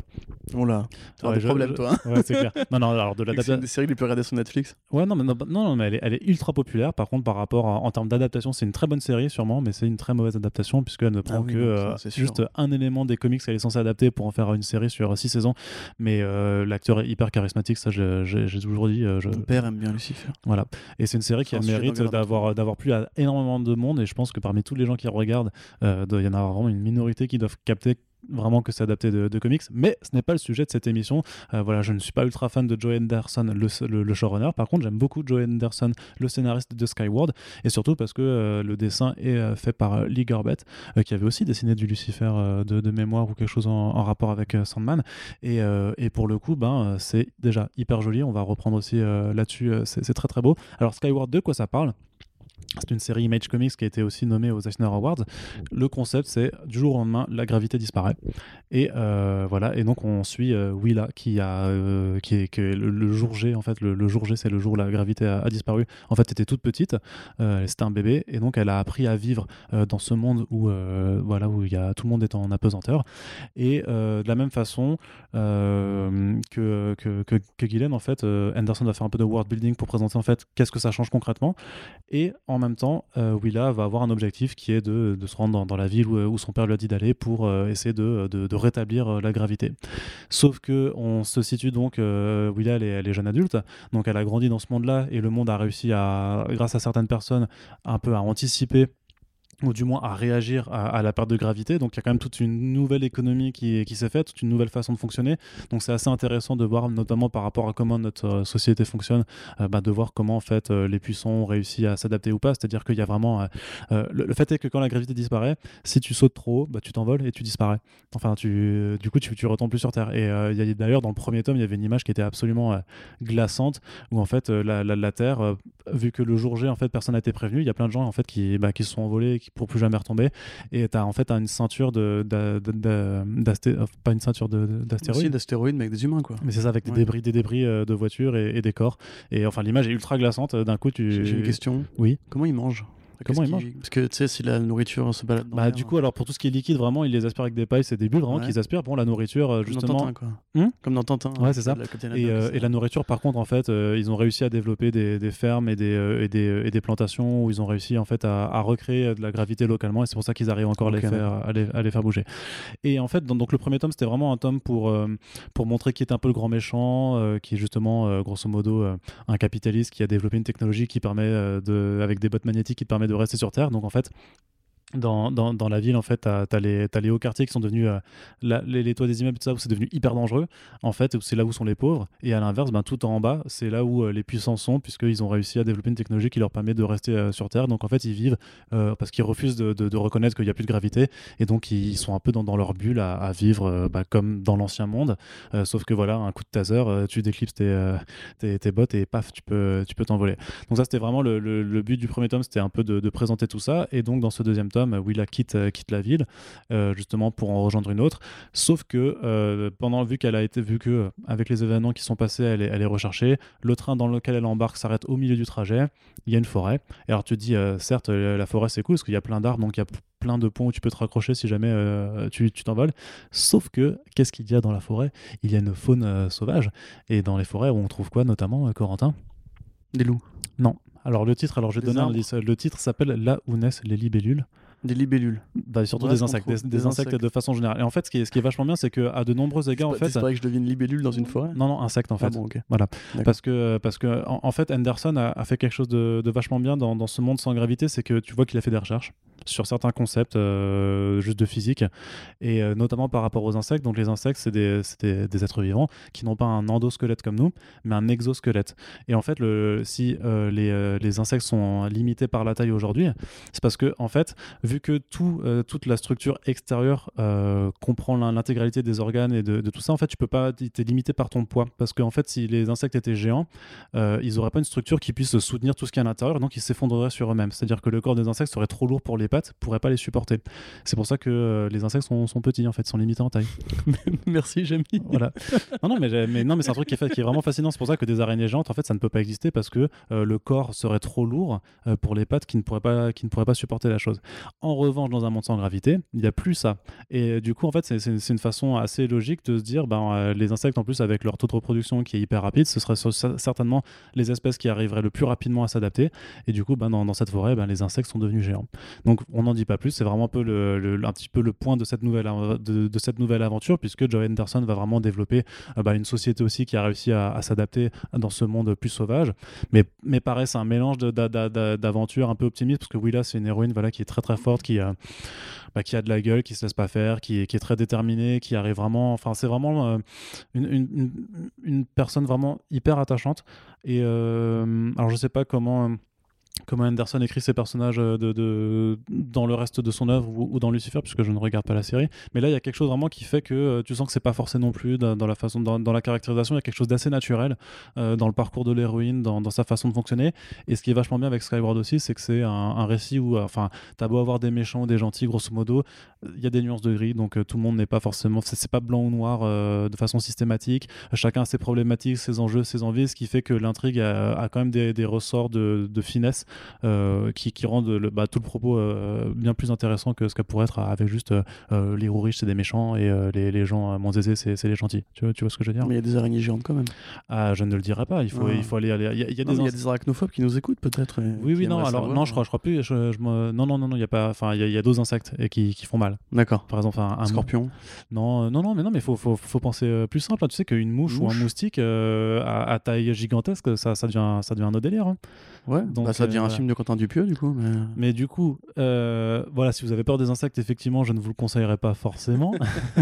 Oh là, t'as
Ouais, je-
problèmes,
je-
toi. hein.
Ouais, c'est clair. Non, non, alors de
C'est une des séries les plus regardées sur Netflix.
Ouais, non, mais, non, mais elle, est, elle est ultra populaire. Par contre, par rapport à- en termes d'adaptation, c'est une très bonne série, sûrement, mais c'est une très mauvaise adaptation, puisqu'elle ne prend
oui,
que euh, juste un élément des comics qu'elle est censée adapter pour en faire une série sur six saisons. Mais euh, l'acteur est hyper charismatique, ça, j'ai toujours dit. euh, je-
Mon père aime bien Lucifer.
voilà. Et c'est une série qui a le mérite d'avoir d'avoir plu à énormément de monde. Et je pense que parmi tous les gens qui regardent, euh, il y en a vraiment une minorité qui doivent capter vraiment que c'est adapté de, comics, mais ce n'est pas le sujet de cette émission. Euh, voilà, je ne suis pas ultra fan de Joe Henderson, le, le- showrunner. Par contre, j'aime beaucoup Joe Henderson, le scénariste de Skyward, et surtout parce que euh, le dessin est euh, fait par Lee Garbett, euh, qui avait aussi dessiné du Lucifer de, mémoire ou quelque chose en, rapport avec Sandman. Et, et pour le coup, ben, c'est déjà hyper joli. On va reprendre aussi là-dessus. c'est très très beau. Alors Skyward, de quoi ça parle? C'est une série Image Comics qui a été aussi nommée aux Eisner Awards. Le concept, c'est du jour au lendemain, la gravité disparaît. Et euh, voilà. Et donc on suit euh, Willa qui a, euh, qui est, que le, le jour G en fait, le, le jour G, c'est le jour où la gravité a, a disparu. En fait, elle était toute petite. C'était un bébé et donc elle a appris à vivre dans ce monde où voilà où il y a tout le monde est en apesanteur. Et de la même façon que, que, que, que Gillen, en fait, Anderson va faire un peu de world building pour présenter en fait qu'est-ce que ça change concrètement. Et en même temps, euh, Willa va avoir un objectif qui est de, se rendre dans, la ville où, son père lui a dit d'aller pour euh, essayer de, rétablir euh, la gravité. Sauf que on se situe donc, Willa, elle est, elle est jeune adulte, donc elle a grandi dans ce monde-là et le monde a réussi à, grâce à certaines personnes, un peu à anticiper ou du moins à réagir à, la perte de gravité. Donc il y a quand même toute une nouvelle économie qui, qui s'est faite, toute une nouvelle façon de fonctionner. Donc c'est assez intéressant de voir, notamment par rapport à comment notre euh, société fonctionne, euh, bah, de voir comment en fait euh, les puissants ont réussi à s'adapter ou pas. C'est-à-dire qu'il y a vraiment le, fait est que quand la gravité disparaît, si tu sautes trop haut, bah, tu t'envoles et tu disparais. Enfin, tu, du coup, tu, tu retombes plus sur Terre. Et euh, d'ailleurs dans le premier tome, il y avait une image qui était absolument glaçante où en fait la, la, Terre, vu que le jour G, en fait, personne n'a été prévenu, il y a plein de gens en fait qui, bah, qui se sont envolés qui, pour plus jamais retomber. Et tu as en fait as une ceinture de, euh, pas une ceinture d'astéroïdes.
d'astéroïdes, mais avec des humains, quoi.
Mais c'est ça, avec des débris, des débris euh, de voitures et, et des corps. Et enfin, l'image est ultra glaçante. D'un coup, tu.
J'ai j'ai une question.
Oui.
Comment ils mangent?
Comment ils mangent
Parce que tu sais, si la nourriture se balade dans
Bah, du coup, alors pour tout ce qui est liquide, vraiment, ils les aspirent avec des pailles, c'est des bulles vraiment
Ouais.
qu'ils aspirent. Bon, la nourriture, euh,
comme dans
justement.
Tintin, quoi.
Hmm
Comme dans Tintin.
Ouais,
hein,
c'est ça.
la
Et, euh, et la nourriture, par contre, en fait, euh, ils ont réussi à développer des, des fermes et des, euh, et, des, et des plantations où ils ont réussi en fait à, à recréer de la gravité localement. Et c'est pour ça qu'ils arrivent encore à, les faire, à, les, à les faire bouger. Et en fait, dans- donc le premier tome, c'était vraiment un tome pour, euh, pour montrer qui est un peu le grand méchant, euh, qui est justement, euh, grosso modo, euh, un capitaliste qui a développé une technologie qui permet, euh, de, avec des bottes magnétiques, qui te permet de rester sur Terre. Donc en fait, dans, dans, dans la ville, en fait, t'as as les, hauts quartiers qui sont devenus euh, les, toits des immeubles, tout ça, où c'est devenu hyper dangereux, en fait, c'est là où sont les pauvres. Et à l'inverse, ben, tout en bas, c'est là où euh, les puissants sont, puisqu'ils ont réussi à développer une technologie qui leur permet de rester euh, sur Terre. Donc en fait, ils vivent parce qu'ils refusent de, de- reconnaître qu'il n'y a plus de gravité. Et donc, ils sont un peu dans, dans leur bulle à, vivre bah, comme dans l'ancien monde. Sauf que voilà, un coup de taser, tu déclipses tes, tes, tes bottes et paf, tu peux tu peux t'envoler. Donc ça, c'était vraiment le, le- le but du premier tome, c'était un peu de, de présenter tout ça. Et donc dans ce deuxième tome, Willa quitte, euh, quitte la ville, euh, justement pour en rejoindre une autre. Sauf que euh, pendant vu qu'elle a été vu que euh, avec les événements qui sont passés, elle est, elle est recherchée. Le train dans lequel elle embarque s'arrête au milieu du trajet. Il y a une forêt. Et alors tu te dis, euh, certes, euh, la forêt c'est cool parce qu'il y a plein d'arbres, donc il y a plein de ponts où tu peux te raccrocher si jamais euh, tu t'envoles. Sauf que qu'est-ce qu'il y a dans la forêt? Il y a une faune euh, sauvage. Et dans les forêts, on trouve quoi notamment, euh, Corentin?
Des loups.
Alors le titre, alors je vais donner un. Le titre s'appelle Là où naissent les libellules.
Des libellules.
Bah, surtout
Voilà
des insectes, des,
Des
des insectes.
insectes.
de façon générale. Et en fait, ce qui est, ce qui est vachement bien, c'est qu'à de nombreux égards, en
pas-
fait,
C'est pareil que je devine libellule dans une forêt
non, non, insectes en fait.
Ah bon, ok.
Parce que, parce que en, en fait, Anderson a, a fait quelque chose de, de vachement bien dans, dans ce monde sans gravité, c'est que tu vois qu'il a fait des recherches sur certains concepts euh, juste de physique, et euh, notamment par rapport aux insectes. Donc les insectes, c'est des, des, des êtres vivants qui n'ont pas un endosquelette comme nous, mais un exosquelette. Et en fait, le, si euh, les, les insectes sont limités par la taille aujourd'hui, c'est parce que, en fait, vu que tout, euh, toute la structure extérieure euh, comprend l'in- l'intégralité des organes et de, de tout ça, en fait, tu peux pas, t'es limité par ton poids. Parce qu'en fait, si les insectes étaient géants, euh, ils n'auraient pas une structure qui puisse soutenir tout ce qui est à l'intérieur, donc ils s'effondreraient sur eux-mêmes. C'est-à-dire que le corps des insectes serait trop lourd pour les pattes, pourrait pas les supporter. C'est pour ça que les insectes sont, sont petits, en fait, sont limités en taille.
Merci, Jamie.
voilà. Non, non, mais, non, mais c'est un truc qui est, qui est vraiment fascinant. C'est pour ça que des araignées géantes, en fait, ça ne peut pas exister parce que le corps serait trop lourd pour les pattes qui ne, pourraient pas, qui ne pourraient pas supporter la chose. En revanche, dans un monde sans gravité, il n'y a plus ça. Et euh, du coup, en fait, c'est- une façon assez logique de se dire, ben, euh, les insectes, en plus, avec leur taux de reproduction qui est hyper rapide, ce serait sur- certainement les espèces qui arriveraient le plus rapidement à s'adapter. Et du coup, ben, dans, cette forêt, ben, les insectes sont devenus géants. Donc, on n'en dit pas plus. C'est vraiment un petit peu le point de cette nouvelle, aventure, puisque Joe Henderson va vraiment développer euh, une société aussi qui a réussi à, s'adapter dans ce monde plus sauvage. Mais, mais pareil, c'est un mélange d'aventures un peu optimiste, parce que Willa, c'est une héroïne qui est très très qui, euh, bah, qui a de la gueule, qui se laisse pas faire, qui est, très déterminée, qui arrive vraiment. Enfin, c'est vraiment euh, une, une- personne vraiment hyper attachante. Et euh, alors, je sais pas comment. Comment Anderson écrit ses personnages euh, de, dans le reste de son œuvre ou, dans Lucifer, puisque je ne regarde pas la série. Mais là, il y a quelque chose vraiment qui fait que euh, tu sens que c'est pas forcé non plus dans, la façon, dans, la caractérisation. Il y a quelque chose d'assez naturel euh, dans le parcours de l'héroïne, dans, sa façon de fonctionner. Et ce qui est vachement bien avec Skyward aussi, c'est que c'est un, un récit où, enfin, t'as beau avoir des méchants ou des gentils, grosso modo, il y a des nuances de gris, donc tout le monde n'est pas forcément, c'est pas blanc ou noir de façon systématique. Chacun a ses problématiques, ses enjeux, ses envies, ce qui fait que l'intrigue a, quand même des, ressorts de finesse euh, qui, qui rendent le, bah, tout le propos euh, bien plus intéressant que ce qu'elle pourrait être avec juste euh, les roues riches, c'est des méchants et les, les gens moins aisés, c'est les gentils. Tu vois, tu vois ce que je veux dire?
Mais il y a des araignées géantes quand même.
Ah, je ne le dirai pas. Il faut,
Ah.
il faut aller. aller- Il y a, il y a
Non,
des
mais il y a
ins-
des arachnophobes qui nous écoutent peut-être.
Oui, oui, non. Alors, non, je crois, je crois plus. Je, je me- Non, non, non, non. Il y a pas. Enfin, il y a, il y a d'autres insectes et qui, qui font mal.
D'accord.
Par exemple, un, un
Scorpion.
Non, non, non, mais non, mais faut, faut, faut penser plus simple. hein. Tu sais qu'une mouche, ou un moustique à, à taille gigantesque, ça, ça devient, ça devient un autre délire. hein.
Ouais.
Donc,
bah, ça devient un film de Quentin Dupieux du coup. Mais...
Mais du coup, euh, voilà, si vous avez peur des insectes, effectivement, je ne vous le conseillerais pas forcément.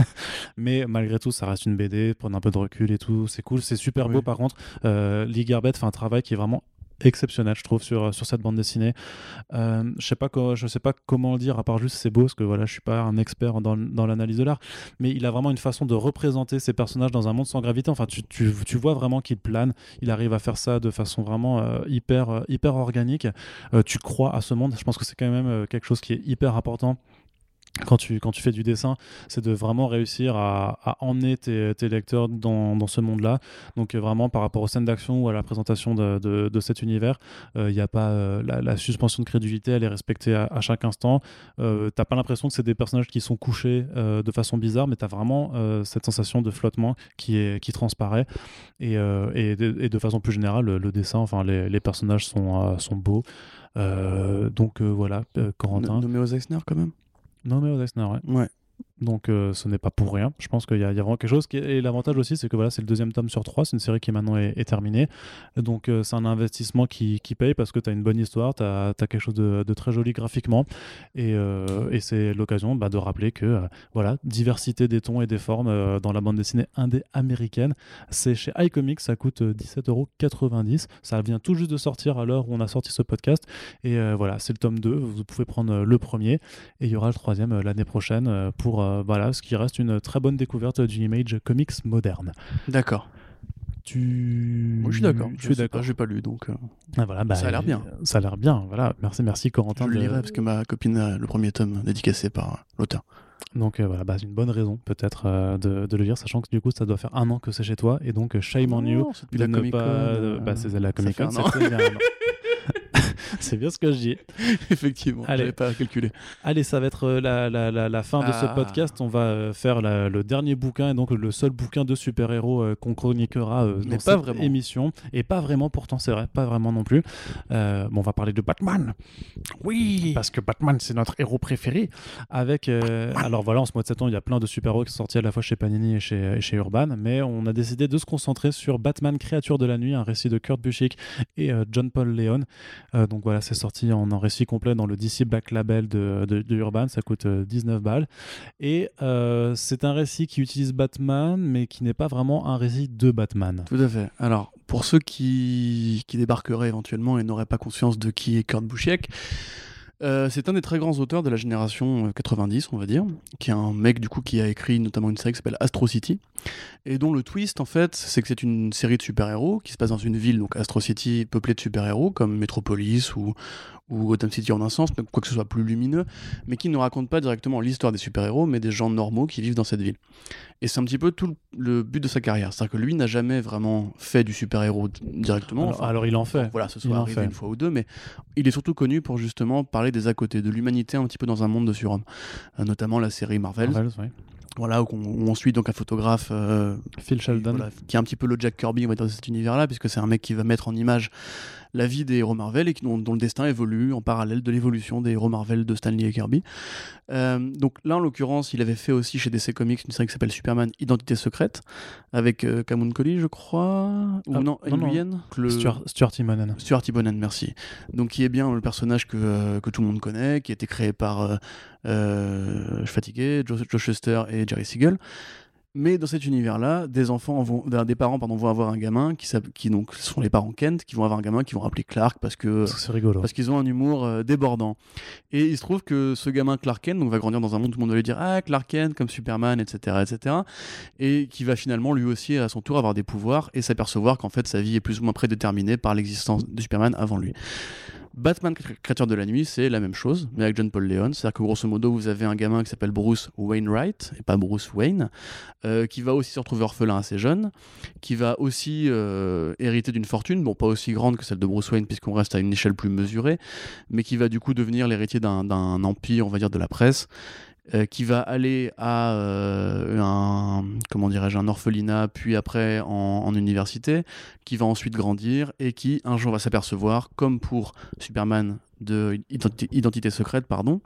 mais malgré tout, ça reste une BD. Prenez un peu de recul et tout. C'est cool, c'est super beau. Par contre, euh, Lee Garbett fait un travail qui est vraiment exceptionnel je trouve sur, sur cette bande dessinée. Euh, je sais pas je sais pas comment le dire à part juste c'est beau parce que voilà je suis pas un expert dans, dans l'analyse de l'art mais il a vraiment une façon de représenter ses personnages dans un monde sans gravité. Enfin tu, tu, tu vois vraiment qu'il plane il arrive à faire ça de façon vraiment euh, hyper euh, hyper organique. Euh, tu crois à ce monde je pense que c'est quand même euh, quelque chose qui est hyper important quand tu, quand tu fais du dessin, c'est de vraiment réussir à, emmener tes, lecteurs dans, ce monde-là. Donc euh, vraiment par rapport aux scènes d'action ou à la présentation de, cet univers, il n'y a pas euh, la, suspension de crédulité, elle est respectée à, chaque instant. Euh, t'as pas l'impression que c'est des personnages qui sont couchés euh, de façon bizarre, mais tu as vraiment euh, cette sensation de flottement qui, est, transparaît. Et, euh, de, façon plus générale, le, dessin, enfin les, personnages sont, euh, sont beaux. Euh, donc euh, voilà, euh, Corentin.
Nommé aux Eisner quand même?
Non mais Eisner, ouais.
Ouais.
Donc euh, ce n'est pas pour rien. Je pense qu'il y, a vraiment quelque chose. Et l'avantage aussi, c'est que voilà, c'est le deuxième tome sur trois. C'est une série qui maintenant est, terminée. Donc euh, c'est un investissement qui, paye parce que tu as une bonne histoire, tu as, quelque chose de, très joli graphiquement. Et, euh, c'est l'occasion bah, de rappeler que voilà, diversité des tons et des formes dans la bande dessinée indé américaine. C'est chez iComics, ça coûte euh, 17,90€. Ça vient tout juste de sortir à l'heure où on a sorti ce podcast. Et voilà, c'est le tome 2. Vous pouvez prendre le premier. Et il y aura le troisième l'année prochaine pour euh, voilà, ce qui reste une très bonne découverte du Image Comics moderne.
D'accord.
Tu.
Je suis d'accord.
Je
Je
suis d'accord.
pas, J'ai pas lu, donc euh,
Ah, voilà, bah,
Ça a l'air bien.
Ça a l'air bien. Voilà. Merci, merci Corentin.
je le
de-
lirai parce que ma copine a le premier tome dédicacé par l'auteur.
Donc euh, voilà, bah, c'est une bonne raison peut-être euh, de, de le lire, sachant que du coup ça doit faire un an que c'est chez toi et donc shame on you de ne pas. bah, c'est la Comic Con. c'est bien ce que je dis.
Effectivement,
Allez.
j'avais pas calculé.
Allez, ça va être euh, la, la, la, la fin de ce
Ah.
podcast. On va euh, faire la- le dernier bouquin et donc le seul bouquin de super-héros euh, qu'on chroniquera euh,
Mais
dans
pas
cette
vraiment.
émission. Et pas vraiment, pourtant, c'est vrai, pas vraiment non plus. Euh, bon, on va parler de Batman.
Oui
Parce que Batman, c'est notre héros préféré. Avec, euh, alors voilà, en ce mois de septembre, il y a plein de super-héros qui sont sortis à la fois chez Panini et chez, et chez Urban. Mais on a décidé de se concentrer sur Batman, créature de la nuit, un récit de Kurt Busiek et euh, John Paul Leon. Euh, donc voilà, c'est sorti en, récit complet dans le DC Black Label de, de- Urban. Ça coûte euh, 19 balles. Et euh, c'est un récit qui utilise Batman, mais qui n'est pas vraiment un récit de Batman.
Tout à fait. Alors, pour ceux qui, qui débarqueraient éventuellement et n'auraient pas conscience de qui est Kurt Busiek, euh, c'est un des très grands auteurs de la génération euh, 90, on va dire, qui est un mec du coup qui a écrit notamment une série qui s'appelle Astro City, et dont le twist en fait, c'est que c'est une série de super-héros qui se passe dans une ville, donc Astro City, peuplée de super-héros comme Metropolis ou, ou Gotham City en un sens, mais quoi que ce soit plus lumineux, mais qui ne raconte pas directement l'histoire des super-héros, mais des gens normaux qui vivent dans cette ville. Et c'est un petit peu tout le- but de sa carrière, c'est-à-dire que lui n'a jamais vraiment fait du super-héros directement.
Alors,
enfin,
alors, il en fait.
voilà, ce
Il
soit
en
arrivé
fait.
une fois ou deux, mais il est surtout connu pour justement parler des à côté, de l'humanité un petit peu dans un monde de surhommes, Euh, notamment la série Marvel,
Marvels, ouais.
voilà, où, on, où on suit donc un photographe euh,
Phil
qui,
Sheldon.
voilà, qui est un petit peu le Jack Kirby on va dire, de cet univers-là, puisque c'est un mec qui va mettre en image la vie des héros Marvel et qui, dont, dont le destin évolue en parallèle de l'évolution des héros Marvel de Stanley et Kirby. Euh, donc là, en l'occurrence, il avait fait aussi chez DC Comics une série qui s'appelle Superman Identité secrète, avec euh, Collie, je crois, ou
Ah,
non,
non, non.
Le...
Stuart, Stuart Timonen.
Stuart Timonen, merci. Donc qui est bien le personnage que, euh, que tout le monde connaît, qui a été créé par, euh, je suis fatigué, Joe, Joe Shuster et Jerry Siegel. Mais dans cet univers-là, des enfants vont, des parents pardon, vont avoir un gamin qui, qui donc sont les parents Kent, qui vont avoir un gamin qui vont appeler Clark parce que
rigolo.
parce qu'ils ont un humour euh, débordant. Et il se trouve que ce gamin Clark Kent donc, va grandir dans un monde où tout le monde va lui dire Ah, Clark Kent, comme Superman, etc., etc. Et qui va finalement lui aussi, à son tour, avoir des pouvoirs et s'apercevoir qu'en fait, sa vie est plus ou moins prédéterminée par l'existence de Superman avant lui. Batman, cré- créature de la nuit, c'est la même chose, mais avec John Paul Leon. C'est-à-dire que grosso modo, vous avez un gamin qui s'appelle Bruce Wainwright, et pas Bruce Wayne, euh, qui va aussi se retrouver orphelin assez jeune, qui va aussi euh, hériter d'une fortune, bon, pas aussi grande que celle de Bruce Wayne, puisqu'on reste à une échelle plus mesurée, mais qui va du coup devenir l'héritier d'un empire, on va dire, de la presse, euh, qui va aller à euh, un comment dirais-je un orphelinat puis après en, université qui va ensuite grandir et qui un jour va s'apercevoir comme pour Superman de Identité secrète pardon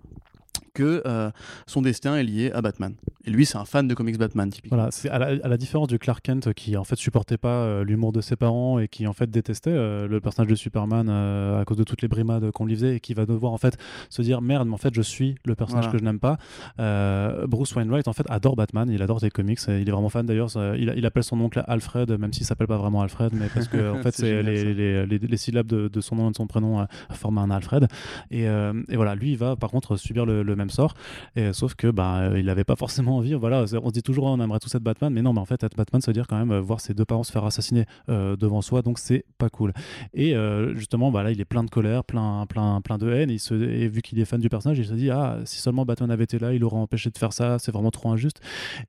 que euh, son destin est lié à Batman et lui c'est un fan de comics Batman typiquement
Voilà, c'est à la, à la différence du Clark Kent qui en fait supportait pas euh, l'humour de ses parents et qui en fait détestait euh, le personnage de Superman euh, à cause de toutes les brimades qu'on lui faisait et qui va devoir en fait se dire merde mais en fait je suis le personnage
Voilà.
que je n'aime pas. Euh, Bruce Wainwright en fait adore Batman, il adore des comics, il est vraiment fan d'ailleurs. Il, il appelle son oncle Alfred même s'il s'appelle pas vraiment Alfred mais parce que en fait
C'est
les,
ça.
les, les- les syllabes de, de son nom et de son prénom euh, forment un Alfred et, euh, et voilà lui il va par contre subir le, le même même sort. Et sauf que bah, il n'avait pas forcément envie. Voilà, on se dit toujours on aimerait tous être Batman, mais non, mais en fait être Batman, ça veut dire quand même voir ses deux parents se faire assassiner devant soi, donc c'est pas cool. Et justement, bah, là, il est plein de colère, plein, plein, plein de haine. Et, se, et vu qu'il est fan du personnage, il se dit ah si seulement Batman avait été là, il aurait empêché de faire ça. C'est vraiment trop injuste.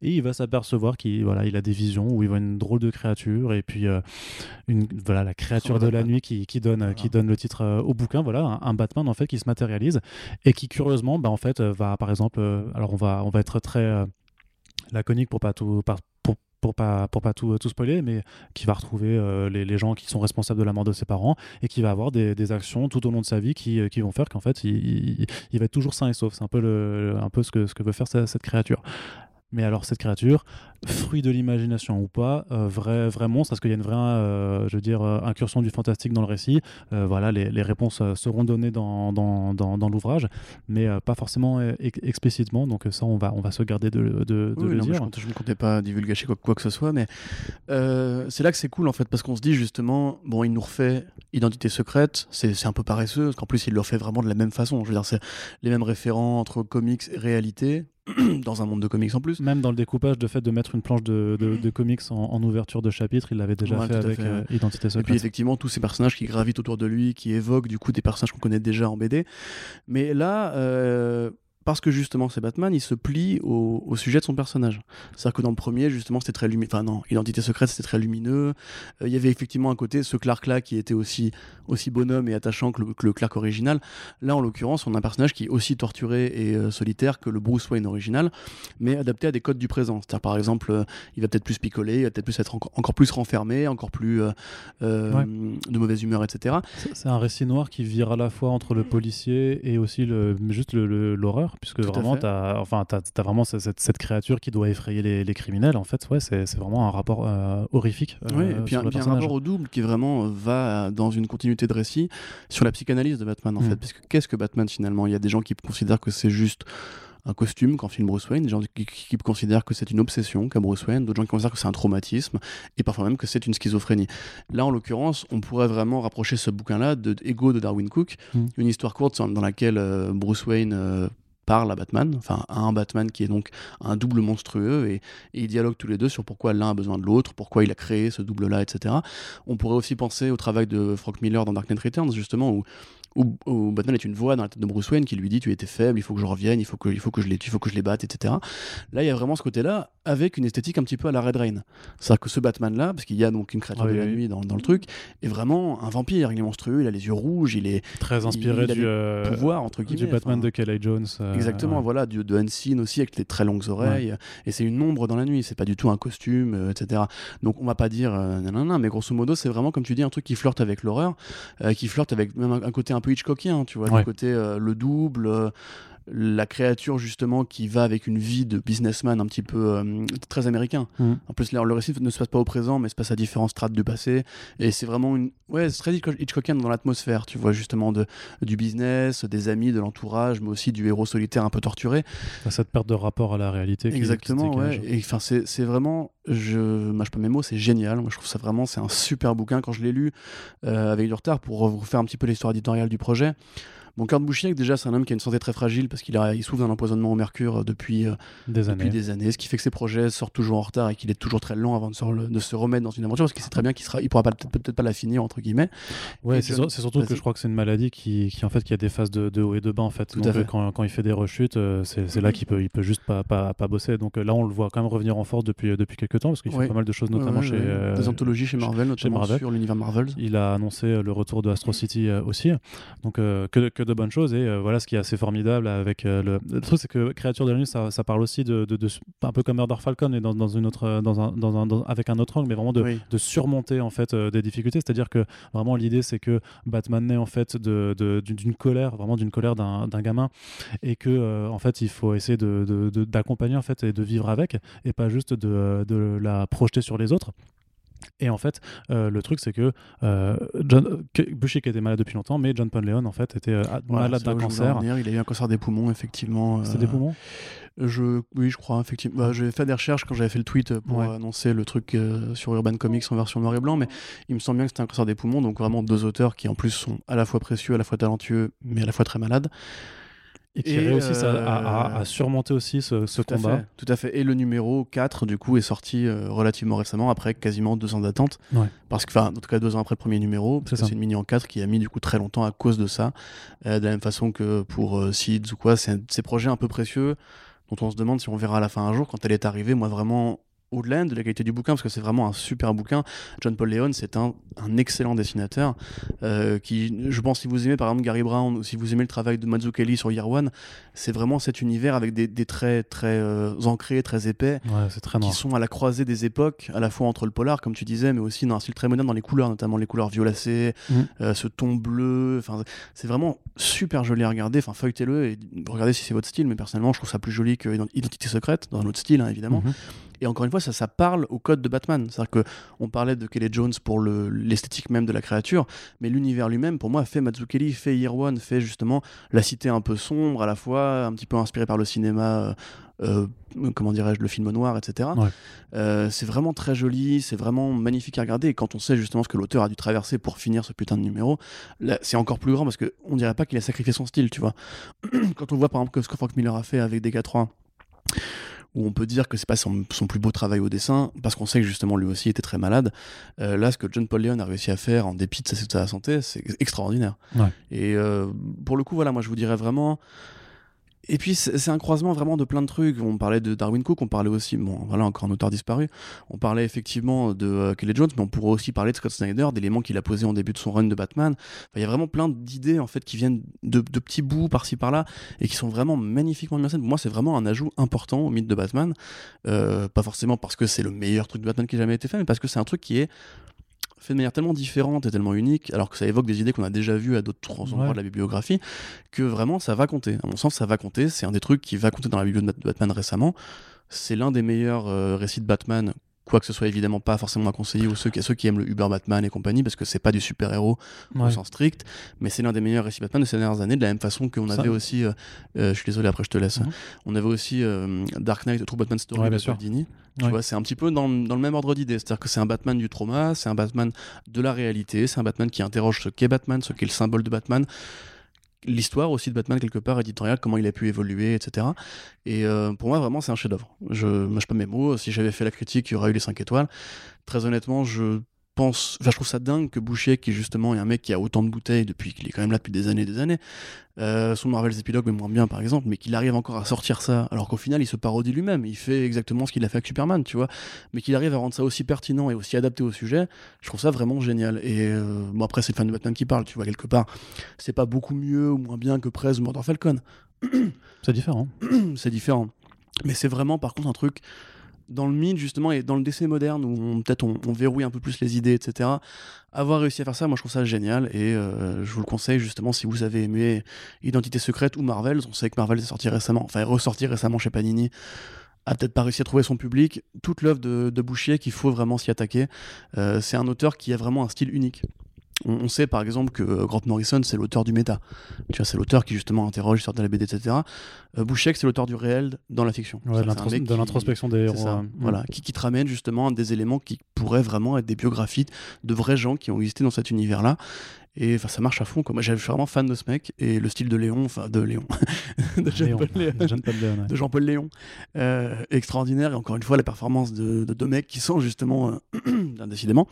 Et il va s'apercevoir qu'il voilà, il a des visions où il voit une drôle de créature et puis une voilà la créature de la nuit qui, qui donne qui donne le titre au bouquin. Voilà, un, Batman en fait qui se matérialise et qui curieusement, bah, en fait, va par exemple, alors on va on va être très laconique pour pas tout pour, pour pas pour pas tout, tout spoiler mais qui va retrouver les, les, gens qui sont responsables de la mort de ses parents et qui va avoir des, des actions tout au long de sa vie qui, qui vont faire qu'en fait il, il, va être toujours sain et sauf. C'est un peu le un peu ce que ce que veut faire cette créature mais alors cette créature, fruit de l'imagination ou pas, euh, vrai, vrai monstre, est-ce qu'il y a une vraie, euh, je veux dire, euh, incursion du fantastique dans le récit? Voilà, les, les réponses seront données dans, dans, dans, dans l'ouvrage, mais pas forcément explicitement. Donc ça, on va, on va se garder de, de, de le dire.
Je ne comptais pas divulguer quoi, quoi que ce soit, mais c'est là que c'est cool en fait, parce qu'on se dit justement, bon, il nous refait Identité secrète, c'est un peu paresseux, parce qu'en plus, il le refait vraiment de la même façon. Je veux dire, c'est les mêmes référents entre comics et réalité dans un monde de comics en plus.
Même dans le découpage, de fait de mettre une planche de, de, comics en, ouverture de chapitre, il l'avait déjà fait avec euh, Identité Secrète.
Et puis effectivement, tous ces personnages qui gravitent autour de lui, qui évoquent du coup des personnages qu'on connaît déjà en BD. Mais là, euh, parce que justement c'est Batman, il se plie au, sujet de son personnage. C'est-à-dire que dans le premier, justement, c'était très lumineux. Enfin non, Identité secrète, c'était très lumineux. Euh, il y avait effectivement un côté, ce Clark-là, qui était aussi, aussi bonhomme et attachant que le, Clark original. Là, en l'occurrence, on a un personnage qui est aussi torturé et euh, solitaire que le Bruce Wayne original, mais adapté à des codes du présent. C'est-à-dire, par exemple, euh, il va peut-être plus picoler, il va peut-être plus être encore plus renfermé, encore plus de mauvaise humeur, etc.
C'est un récit noir qui vire à la fois entre le policier et aussi le, juste l'horreur puisque vraiment, tu as, enfin, as, vraiment cette, cette, créature qui doit effrayer les, les criminels. En fait, ouais, c'est vraiment un rapport euh, horrifique.
Euh, oui, et puis, un, un, rapport au double qui vraiment va dans une continuité de récit sur la psychanalyse de Batman, en mm. fait. Parce que qu'est-ce que Batman finalement? Il y a des gens qui considèrent que c'est juste un costume quand filme Bruce Wayne, des gens qui, considèrent que c'est une obsession qu'a Bruce Wayne, d'autres gens qui considèrent que c'est un traumatisme, et parfois même que c'est une schizophrénie. Là, en l'occurrence, on pourrait vraiment rapprocher ce bouquin-là de Ego de Darwin Cook, mm. une histoire courte dans laquelle euh, Bruce Wayne parle à Batman, enfin à un Batman qui est donc un double monstrueux, et, ils dialoguent tous les deux sur pourquoi l'un a besoin de l'autre, pourquoi il a créé ce double-là, etc. On pourrait aussi penser au travail de Frank Miller dans Dark Knight Returns, justement, où où, Batman est une voix dans la tête de Bruce Wayne qui lui dit tu étais faible, il faut que je revienne, il faut que, il faut que je les, il faut que je les batte, etc. Là, il y a vraiment ce côté-là avec une esthétique un petit peu à la Red Rain. C'est-à-dire que ce Batman-là, parce qu'il y a donc une créature de la nuit dans, dans, le truc, est vraiment un vampire. Il est monstrueux, il a les yeux rouges, il est
très inspiré du
euh, pouvoir entre guillemets.
Du Batman de Kelly Jones.
Euh, exactement, voilà, du, de Unseen aussi avec les très longues oreilles. Et c'est une ombre dans la nuit. C'est pas du tout un costume, euh, etc. Donc on va pas dire non, non, non, mais grosso modo, c'est vraiment comme tu dis un truc qui flirte avec l'horreur, qui flirte avec même un, côté un peu Hitchcockien, tu du côté euh, le double, euh, la créature justement qui va avec une vie de businessman un petit peu euh, très américain. Mm. En plus, le récit ne se passe pas au présent, mais se passe à différentes strates du passé. Et c'est vraiment une. Ouais, c'est très Hitchcockien dans l'atmosphère, tu vois, justement, de, du business, des amis, de l'entourage, mais aussi du héros solitaire un peu torturé.
Cette perte de rapport à la réalité.
Exactement, ouais. Et enfin, c'est vraiment. Je mâche pas mes mots, c'est génial. Moi, je trouve ça vraiment, c'est un super bouquin. Quand je l'ai lu avec du retard pour vous faire un petit peu l'histoire éditoriale du projet, Bon, Kurt Busiek, déjà, c'est un homme qui a une santé très fragile parce qu'il il souffre d'un empoisonnement au mercure euh, depuis, euh, des, depuis années. des années, ce qui fait que ses projets sortent toujours en retard et qu'il est toujours très lent avant de se, de se remettre dans une aventure parce qu'il sait très bien qu'il il pourra peut-être pas la finir entre guillemets.
Ouais, c'est surtout que je crois que c'est une maladie qui, qui, en fait qui a des phases de, de haut et de bas en fait. Tout à fait. Quand, quand, il fait des rechutes, euh, c'est là qu'il peut, il peut juste pas, pas, pas, bosser. Donc là, on le voit quand même revenir en force depuis depuis quelques temps parce qu'il fait pas mal de choses, notamment chez
des anthologies chez Marvel, notamment sur l'univers Marvel.
Il a annoncé le retour de Astro City aussi, donc que, que de bonnes choses et voilà ce qui est assez formidable avec euh, le... le... truc, c'est que Créature de la nuit, ça, ça parle aussi de, de, de, un peu comme Murder Falcon et dans, dans une autre, dans un, dans un, avec un autre angle, mais vraiment de, de surmonter en fait euh, des difficultés. C'est-à-dire que vraiment l'idée, c'est que Batman naît en fait d'une colère, vraiment d'une colère d'un gamin, et que euh, en fait il faut essayer d'accompagner en fait et de vivre avec, et pas juste de, de la projeter sur les autres. Et en fait, euh, le truc, c'est que euh, John, Bushik était malade depuis longtemps, mais John Leon en fait, était euh, malade d'un cancer.
Il a eu un cancer des poumons, effectivement.
C'était des poumons?
je, Oui, je crois, effectivement. Bah, J'ai fait des recherches quand j'avais fait le tweet pour annoncer le truc sur Urban Comics en version noir et blanc, mais il me semble bien que c'était un cancer des poumons, donc vraiment deux auteurs qui en plus sont à la fois précieux, à la fois talentueux, mais à la fois très malades.
Et qui réussissent à, surmonter aussi ce, combat.
tout à fait. Et le numéro 4, du coup, est sorti relativement récemment, après quasiment deux ans d'attente. Parce que, enfin, en tout cas, deux ans après le premier numéro. c'est une mini en 4 qui a mis, du coup, très longtemps à cause de ça. de la même façon que pour Seeds ou quoi, c'est ces projets un peu précieux dont on se demande si on verra à la fin un jour. Quand elle est arrivée, moi, vraiment, au-delà de la qualité du bouquin, parce que c'est vraiment un super bouquin. John Paul Leon, c'est un, excellent dessinateur euh, qui, je pense, si vous aimez par exemple Gary Brown ou si vous aimez le travail de Mazzucchelli sur Year One, c'est vraiment cet univers avec des, traits très euh, ancrés, très épais, qui sont à la croisée des époques, à la fois entre le polar, comme tu disais, mais aussi dans un style très moderne dans les couleurs, notamment les couleurs violacées, mmh. euh, ce ton bleu. Enfin, c'est vraiment super joli à regarder. Enfin, feuilletez-le et regardez si c'est votre style. Mais personnellement, je trouve ça plus joli que Identité secrète, dans un autre style, hein, évidemment. Mmh. Et encore une fois, ça, ça parle au code de Batman. C'est-à-dire qu'on parlait de Kelly Jones pour l'esthétique même de la créature, mais l'univers lui-même, pour moi, fait Mazzucchelli, fait Year One, fait justement la cité un peu sombre, à la fois un petit peu inspiré par le cinéma. Euh, euh, comment dirais-je, le film noir, etc. Euh, c'est vraiment très joli, c'est vraiment magnifique à regarder. Et quand on sait justement ce que l'auteur a dû traverser pour finir ce putain de numéro, c'est encore plus grand parce qu'on dirait pas qu'il a sacrifié son style, tu vois. quand on voit par exemple ce que Frank Miller a fait avec DK3 où on peut dire que c'est pas son, plus beau travail au dessin, parce qu'on sait que justement lui aussi était très malade. Euh, là, ce que John Paul Leon a réussi à faire en dépit de sa, santé, c'est extraordinaire. Et euh, pour le coup, voilà, moi je vous dirais vraiment, et puis c'est un croisement vraiment de plein de trucs. On parlait de Darwin Cook, on parlait aussi, bon voilà encore un auteur disparu. On parlait effectivement de euh, Kelly Jones, mais on pourrait aussi parler de Scott Snyder, d'éléments qu'il a posés en début de son run de Batman. Il y a vraiment plein d'idées en fait qui viennent de, petits bouts par-ci par-là et qui sont vraiment magnifiquement mis en scène. Pour moi, c'est vraiment un ajout important au mythe de Batman. Euh, pas forcément parce que c'est le meilleur truc de Batman qui ait jamais été fait, mais parce que c'est un truc qui est fait de manière tellement différente et tellement unique, alors que ça évoque des idées qu'on a déjà vues à d'autres endroits de la bibliographie, que vraiment ça va compter. À mon sens, ça va compter. C'est un des trucs qui va compter dans la bibliographie de Batman récemment. C'est l'un des meilleurs euh, récits de Batman que ce soit évidemment pas forcément à conseiller aux ceux, ceux qui aiment le Uber Batman et compagnie, parce que c'est pas du super-héros au sens strict, mais c'est l'un des meilleurs récits Batman de ces dernières années, de la même façon qu'on avait aussi, euh, euh, je suis désolé, après je te laisse, mhm. on avait aussi euh, Dark Knight, True Batman Story de Dini. Tu vois, c'est un petit peu dans, dans le même ordre d'idée, c'est-à-dire que c'est un Batman du trauma, c'est un Batman de la réalité, c'est un Batman qui interroge ce qu'est Batman, ce qu'est le symbole de Batman l'histoire aussi de Batman quelque part éditoriale, comment il a pu évoluer, etc. Et euh, pour moi, vraiment, c'est un chef-d'œuvre. Je mâche pas mes mots. Si j'avais fait la critique, il y aurait eu les 5 étoiles. Très honnêtement, je pense, je trouve ça dingue que Boucher, qui justement est un mec qui a autant de bouteilles depuis qu'il est quand même là depuis des années et des années, euh, son Marvel's Epilogue mais moins bien par exemple, mais qu'il arrive encore à sortir ça, alors qu'au final il se parodie lui-même, il fait exactement ce qu'il a fait avec Superman, tu vois, mais qu'il arrive à rendre ça aussi pertinent et aussi adapté au sujet, je trouve ça vraiment génial. Et euh, bon après c'est le fan de Batman qui parle, tu vois quelque part, c'est pas beaucoup mieux ou moins bien que Prez ou Murder Falcon.
c'est différent.
c'est différent. Mais c'est vraiment par contre un truc dans le mythe justement et dans le décès moderne où peut-être on, verrouille un peu plus les idées, etc. Avoir réussi à faire ça, moi je trouve ça génial et euh, je vous le conseille justement si vous avez aimé Identité secrète ou Marvel. On sait que Marvel est sorti récemment, enfin est ressorti récemment chez Panini a peut-être pas réussi à trouver son public. Toute l'œuvre de, de Bouchier qu'il faut vraiment s'y attaquer. Euh, c'est un auteur qui a vraiment un style unique on, sait par exemple que euh, Grant Morrison c'est l'auteur du méta. Tu vois, c'est l'auteur qui justement interroge l'histoire de la BD, etc. Euh, Bouchek c'est l'auteur du réel dans la fiction.
de l'introspection des héros.
Hein. Voilà, qui, qui te ramène justement des éléments qui pourraient vraiment être des biographies de vrais gens qui ont existé dans cet univers-là. Et enfin, ça marche à fond. Moi, je suis vraiment fan de ce mec. Et le style de Léon, enfin, de Léon, de Jean-Paul Léon, de Jean-Paul Léon, euh, extraordinaire. Et encore une fois, la performance de, deux mecs qui sont justement, euh, décidément,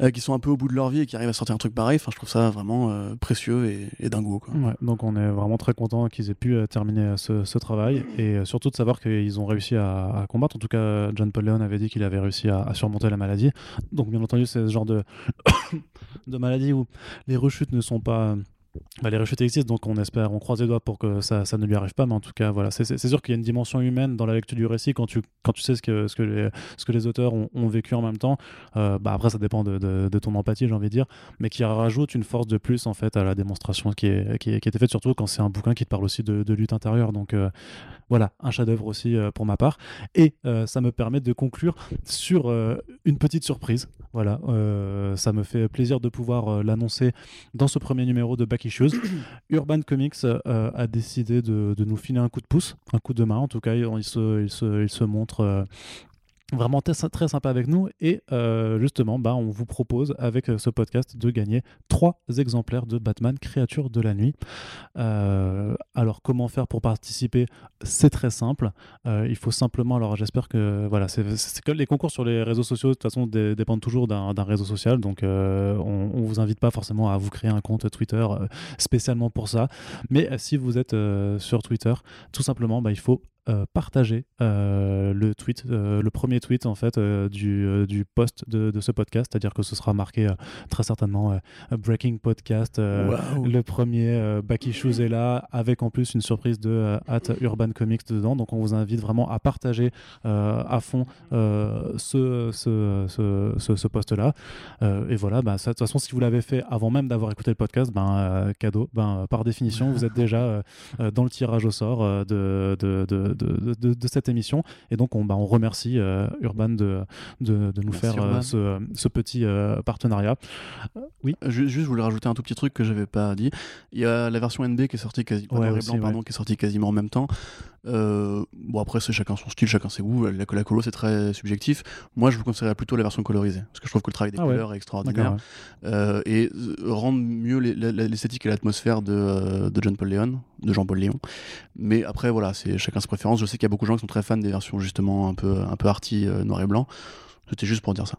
euh, qui sont un peu au bout de leur vie et qui arrivent à sortir un truc pareil. Enfin, je trouve ça vraiment précieux et, et dingo. Quoi.
donc, on est vraiment très content qu'ils aient pu terminer ce, travail et surtout de savoir qu'ils ont réussi à, combattre. En tout cas, John Paul Léon avait dit qu'il avait réussi à, à surmonter la maladie. Donc, bien entendu, c'est ce genre de, de maladie où les rechutes ne sont pas bah, les rechutes existent, donc on espère, on croise les doigts pour que ça, ne lui arrive pas, mais en tout cas, voilà, c'est sûr qu'il y a une dimension humaine dans la lecture du récit quand tu, quand tu sais ce que, ce que, les, les auteurs ont, vécu en même temps. Euh, bah après, ça dépend de, ton empathie, j'ai envie de dire, mais qui rajoute une force de plus en fait à la démonstration qui, est, qui, qui était faite, surtout quand c'est un bouquin qui te parle aussi de, de lutte intérieure. Donc euh, voilà, un chef-d'œuvre aussi euh, pour ma part. Et ça me permet de conclure sur une petite surprise. Voilà, ça me fait plaisir de pouvoir l'annoncer dans ce premier numéro de Back Issues. Urban Comics euh, a décidé de, nous filer un coup de pouce, un coup de main en tout cas. Il, se, il se, il se montre euh, vraiment très, sympa avec nous. Et euh, justement, bah, on vous propose avec euh, ce podcast de gagner trois exemplaires de Batman Créature de la Nuit. Euh, alors, comment faire pour participer? C'est très simple. Il faut simplement, alors j'espère que voilà, c'est que les concours sur les réseaux sociaux de toute façon dé- dépendent toujours d'un réseau social. Donc, on, on vous invite pas forcément à vous créer un compte Twitter spécialement pour ça. Mais si vous êtes sur Twitter, tout simplement, bah, il faut euh, partager euh, le tweet, euh, le premier tweet en fait du, du post de, de ce podcast, c'est-à-dire que ce sera marqué très certainement Breaking Podcast. le premier Back Issues est là, avec en plus une surprise de at Urban Comics dedans. Donc on vous invite vraiment à partager à fond ce, ce, ce, ce- ce post-là. Euh, et voilà, bah, ça, de toute façon, si vous l'avez fait avant même d'avoir écouté le podcast, ben, cadeau, ben, par définition, vous êtes déjà dans le tirage au sort de, de, de, de, de- de cette émission. Et donc on, bah, on remercie euh, Urban de, nous
Merci,
faire euh, ce, ce petit euh, partenariat. Euh, oui.
Ju- Juste, je voulais rajouter un tout petit truc que j'avais pas dit. Il y a la version NB qui est sortie quasi, pas
Ouais,
noir et
aussi,
blanc, pardon, qui est sortie quasiment en même temps. Euh, bon après c'est chacun son style, chacun ses goûts. La, la colo c'est très subjectif. Moi je vous conseillerais plutôt la version colorisée parce que je trouve que le travail des
Ah ouais.
couleurs est extraordinaire
ouais.
Euh, et euh, rendre mieux l'esthétique et l'atmosphère de, euh, de John Paul Leon, de Jean-Paul Léon. Mais après voilà c'est chacun ses Je sais qu'il y a beaucoup de gens qui sont très fans des versions justement un peu un peu arty euh, noir et blanc. C'était juste pour dire ça.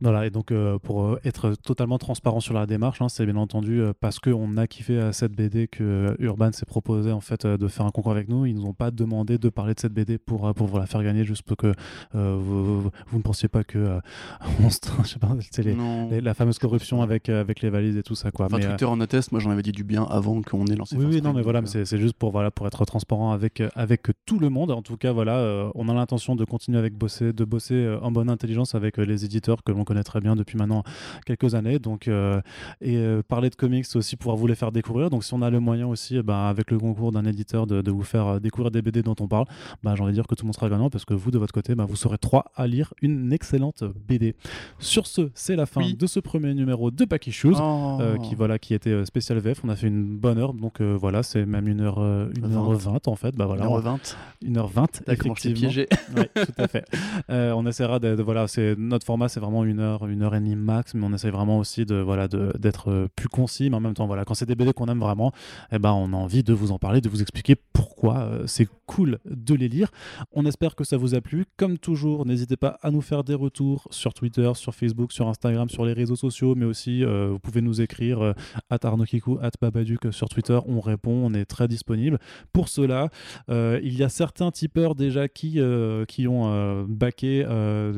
Voilà, et donc euh, pour euh, être totalement transparent sur la démarche, hein, c'est bien entendu euh, parce qu'on a kiffé à cette BD que Urban s'est proposé en fait euh, de faire un concours avec nous. Ils nous ont pas demandé de parler de cette BD pour, euh, pour vous la faire gagner, juste pour que euh, vous, vous- vous ne pensiez pas que euh, on se- je sais pas, c'est les- la fameuse corruption avec, euh, avec les valises et tout ça. Quoi.
Enfin,
Mais, euh,
Twitter en atteste, moi j'en avais dit du bien avant qu'on ait lancé
oui, oui, non, mais voilà, c'est juste pour, voilà, pour être transparent avec, avec tout le monde. En tout cas, voilà, euh, on a l'intention de continuer avec bosser, de bosser euh, en bonne intelligence avec euh, les éditeurs que l'on connaît très bien depuis maintenant quelques années. Donc, euh, et euh, parler de comics, c'est aussi pouvoir vous les faire découvrir. Donc, si on a le moyen aussi, eh ben, avec le concours d'un éditeur, de, de vous faire découvrir des BD dont on parle, bah, j'ai envie de dire que tout le monde sera gagnant parce que vous, de votre côté, bah, vous serez trois à lire une excellente BD. Sur ce, c'est la fin
Oui.
de ce premier numéro de Pack Issues.
Oh.
Euh, qui voilà qui était spécial VF on a fait une bonne heure donc euh, voilà c'est même une heure euh, une heure
Vingt.
vingt en fait bah voilà
1h20.
une heure vingt
T'as comment je t'ai
effectivement
piégé.
Ouais, tout à fait on essaiera de, de- voilà c'est notre format c'est vraiment une heure une heure et demie max mais on essaie vraiment aussi de voilà d'être euh, plus concis mais en même temps voilà quand c'est des BD qu'on aime vraiment eh ben on a envie de vous en parler de vous expliquer pourquoi euh, c'est cool de les lire. On espère que ça vous a plu. Comme toujours n'hésitez pas à nous faire des retours sur Twitter sur Facebook sur Instagram sur les réseaux sociaux mais aussi euh, vous pouvez nous écrire euh, at Arnokiku, at Babaduc sur Twitter, on répond, on est très disponible. Pour cela, il y a certains tipeurs déjà qui, qui ont euh, backé euh,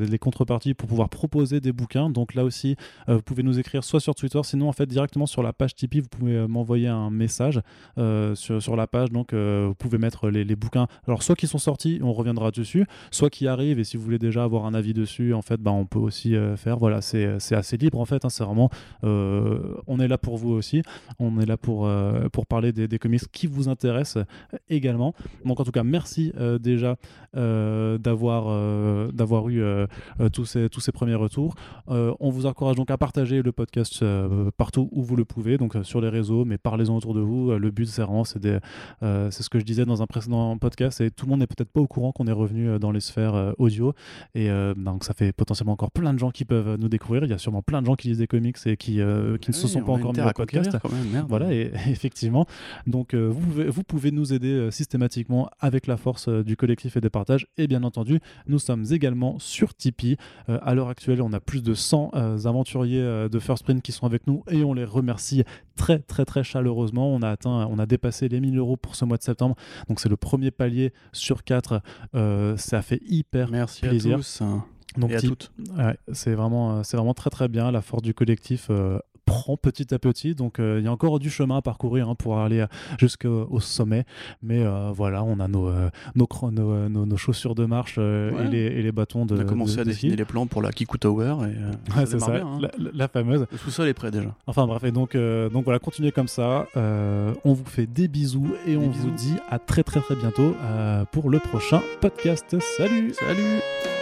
les contreparties pour pouvoir proposer des bouquins. Donc là aussi, euh, vous pouvez nous écrire soit sur Twitter, sinon en fait directement sur la page Tipeee, vous pouvez euh, m'envoyer un message euh, sur, sur la page. Donc vous pouvez mettre les, bouquins, alors soit qui sont sortis, on reviendra dessus, soit qui arrivent. Et si vous voulez déjà avoir un avis dessus, en fait, bah, on peut aussi faire. Voilà, c'est assez libre en fait. hein, c'est vraiment, on est là pour vous aussi. On est là pour, pour parler des, des comics qui vous intéressent également. Donc en tout cas, merci déjà d'avoir d'avoir eu tous, ces, tous ces premiers retours. Euh, on vous encourage donc à partager le podcast euh, partout où vous le pouvez, donc euh, sur les réseaux, mais parlez-en autour de vous. Le but, c'est vraiment, c'est ce que je disais dans un précédent podcast, et tout le monde n'est peut-être pas au courant qu'on est revenu dans les sphères audio. Et donc ça fait potentiellement encore plein de gens qui peuvent nous découvrir. Il y a sûrement plein de gens qui lisent des comics et qui, euh, qui ne se sont
on
pas encore mis au podcast.
même.
Voilà, et effectivement. Donc, euh, vous, pouvez, vous pouvez nous aider euh, systématiquement avec la force du collectif et des partages. Et bien entendu, nous sommes également sur Tipeee. Euh, à l'heure actuelle, on a plus de 100 euh, aventuriers euh, de First Print qui sont avec nous et on les remercie très, très, très chaleureusement. On a atteint, on a dépassé les 1000 euros pour ce mois de septembre. Donc, c'est le premier palier sur 4. ça fait hyper
Merci
plaisir.
à tous hein,
donc,
et à
Tip-
toutes.
Ouais, c'est vraiment, euh, c'est vraiment très très bien. La force du collectif euh, prend petit à petit. Donc euh, il y a encore du chemin à parcourir hein, pour aller euh, jusqu'au au sommet. Mais euh, voilà, on a nos, euh, nos, cro- nos, nos- nos chaussures de marche
Ouais.
et, les, et les bâtons de.
On a commencé
de-
à
de
dessiner les plans pour la Kiku Tower et
Ouais, c'est ça,
bien, hein.
la, fameuse.
Le sous-sol est prêt déjà.
Enfin bref, et donc, donc voilà, continuez comme ça. On vous fait des bisous et on
bisous.
vous dit à très très très bientôt pour le prochain podcast. Salut
Salut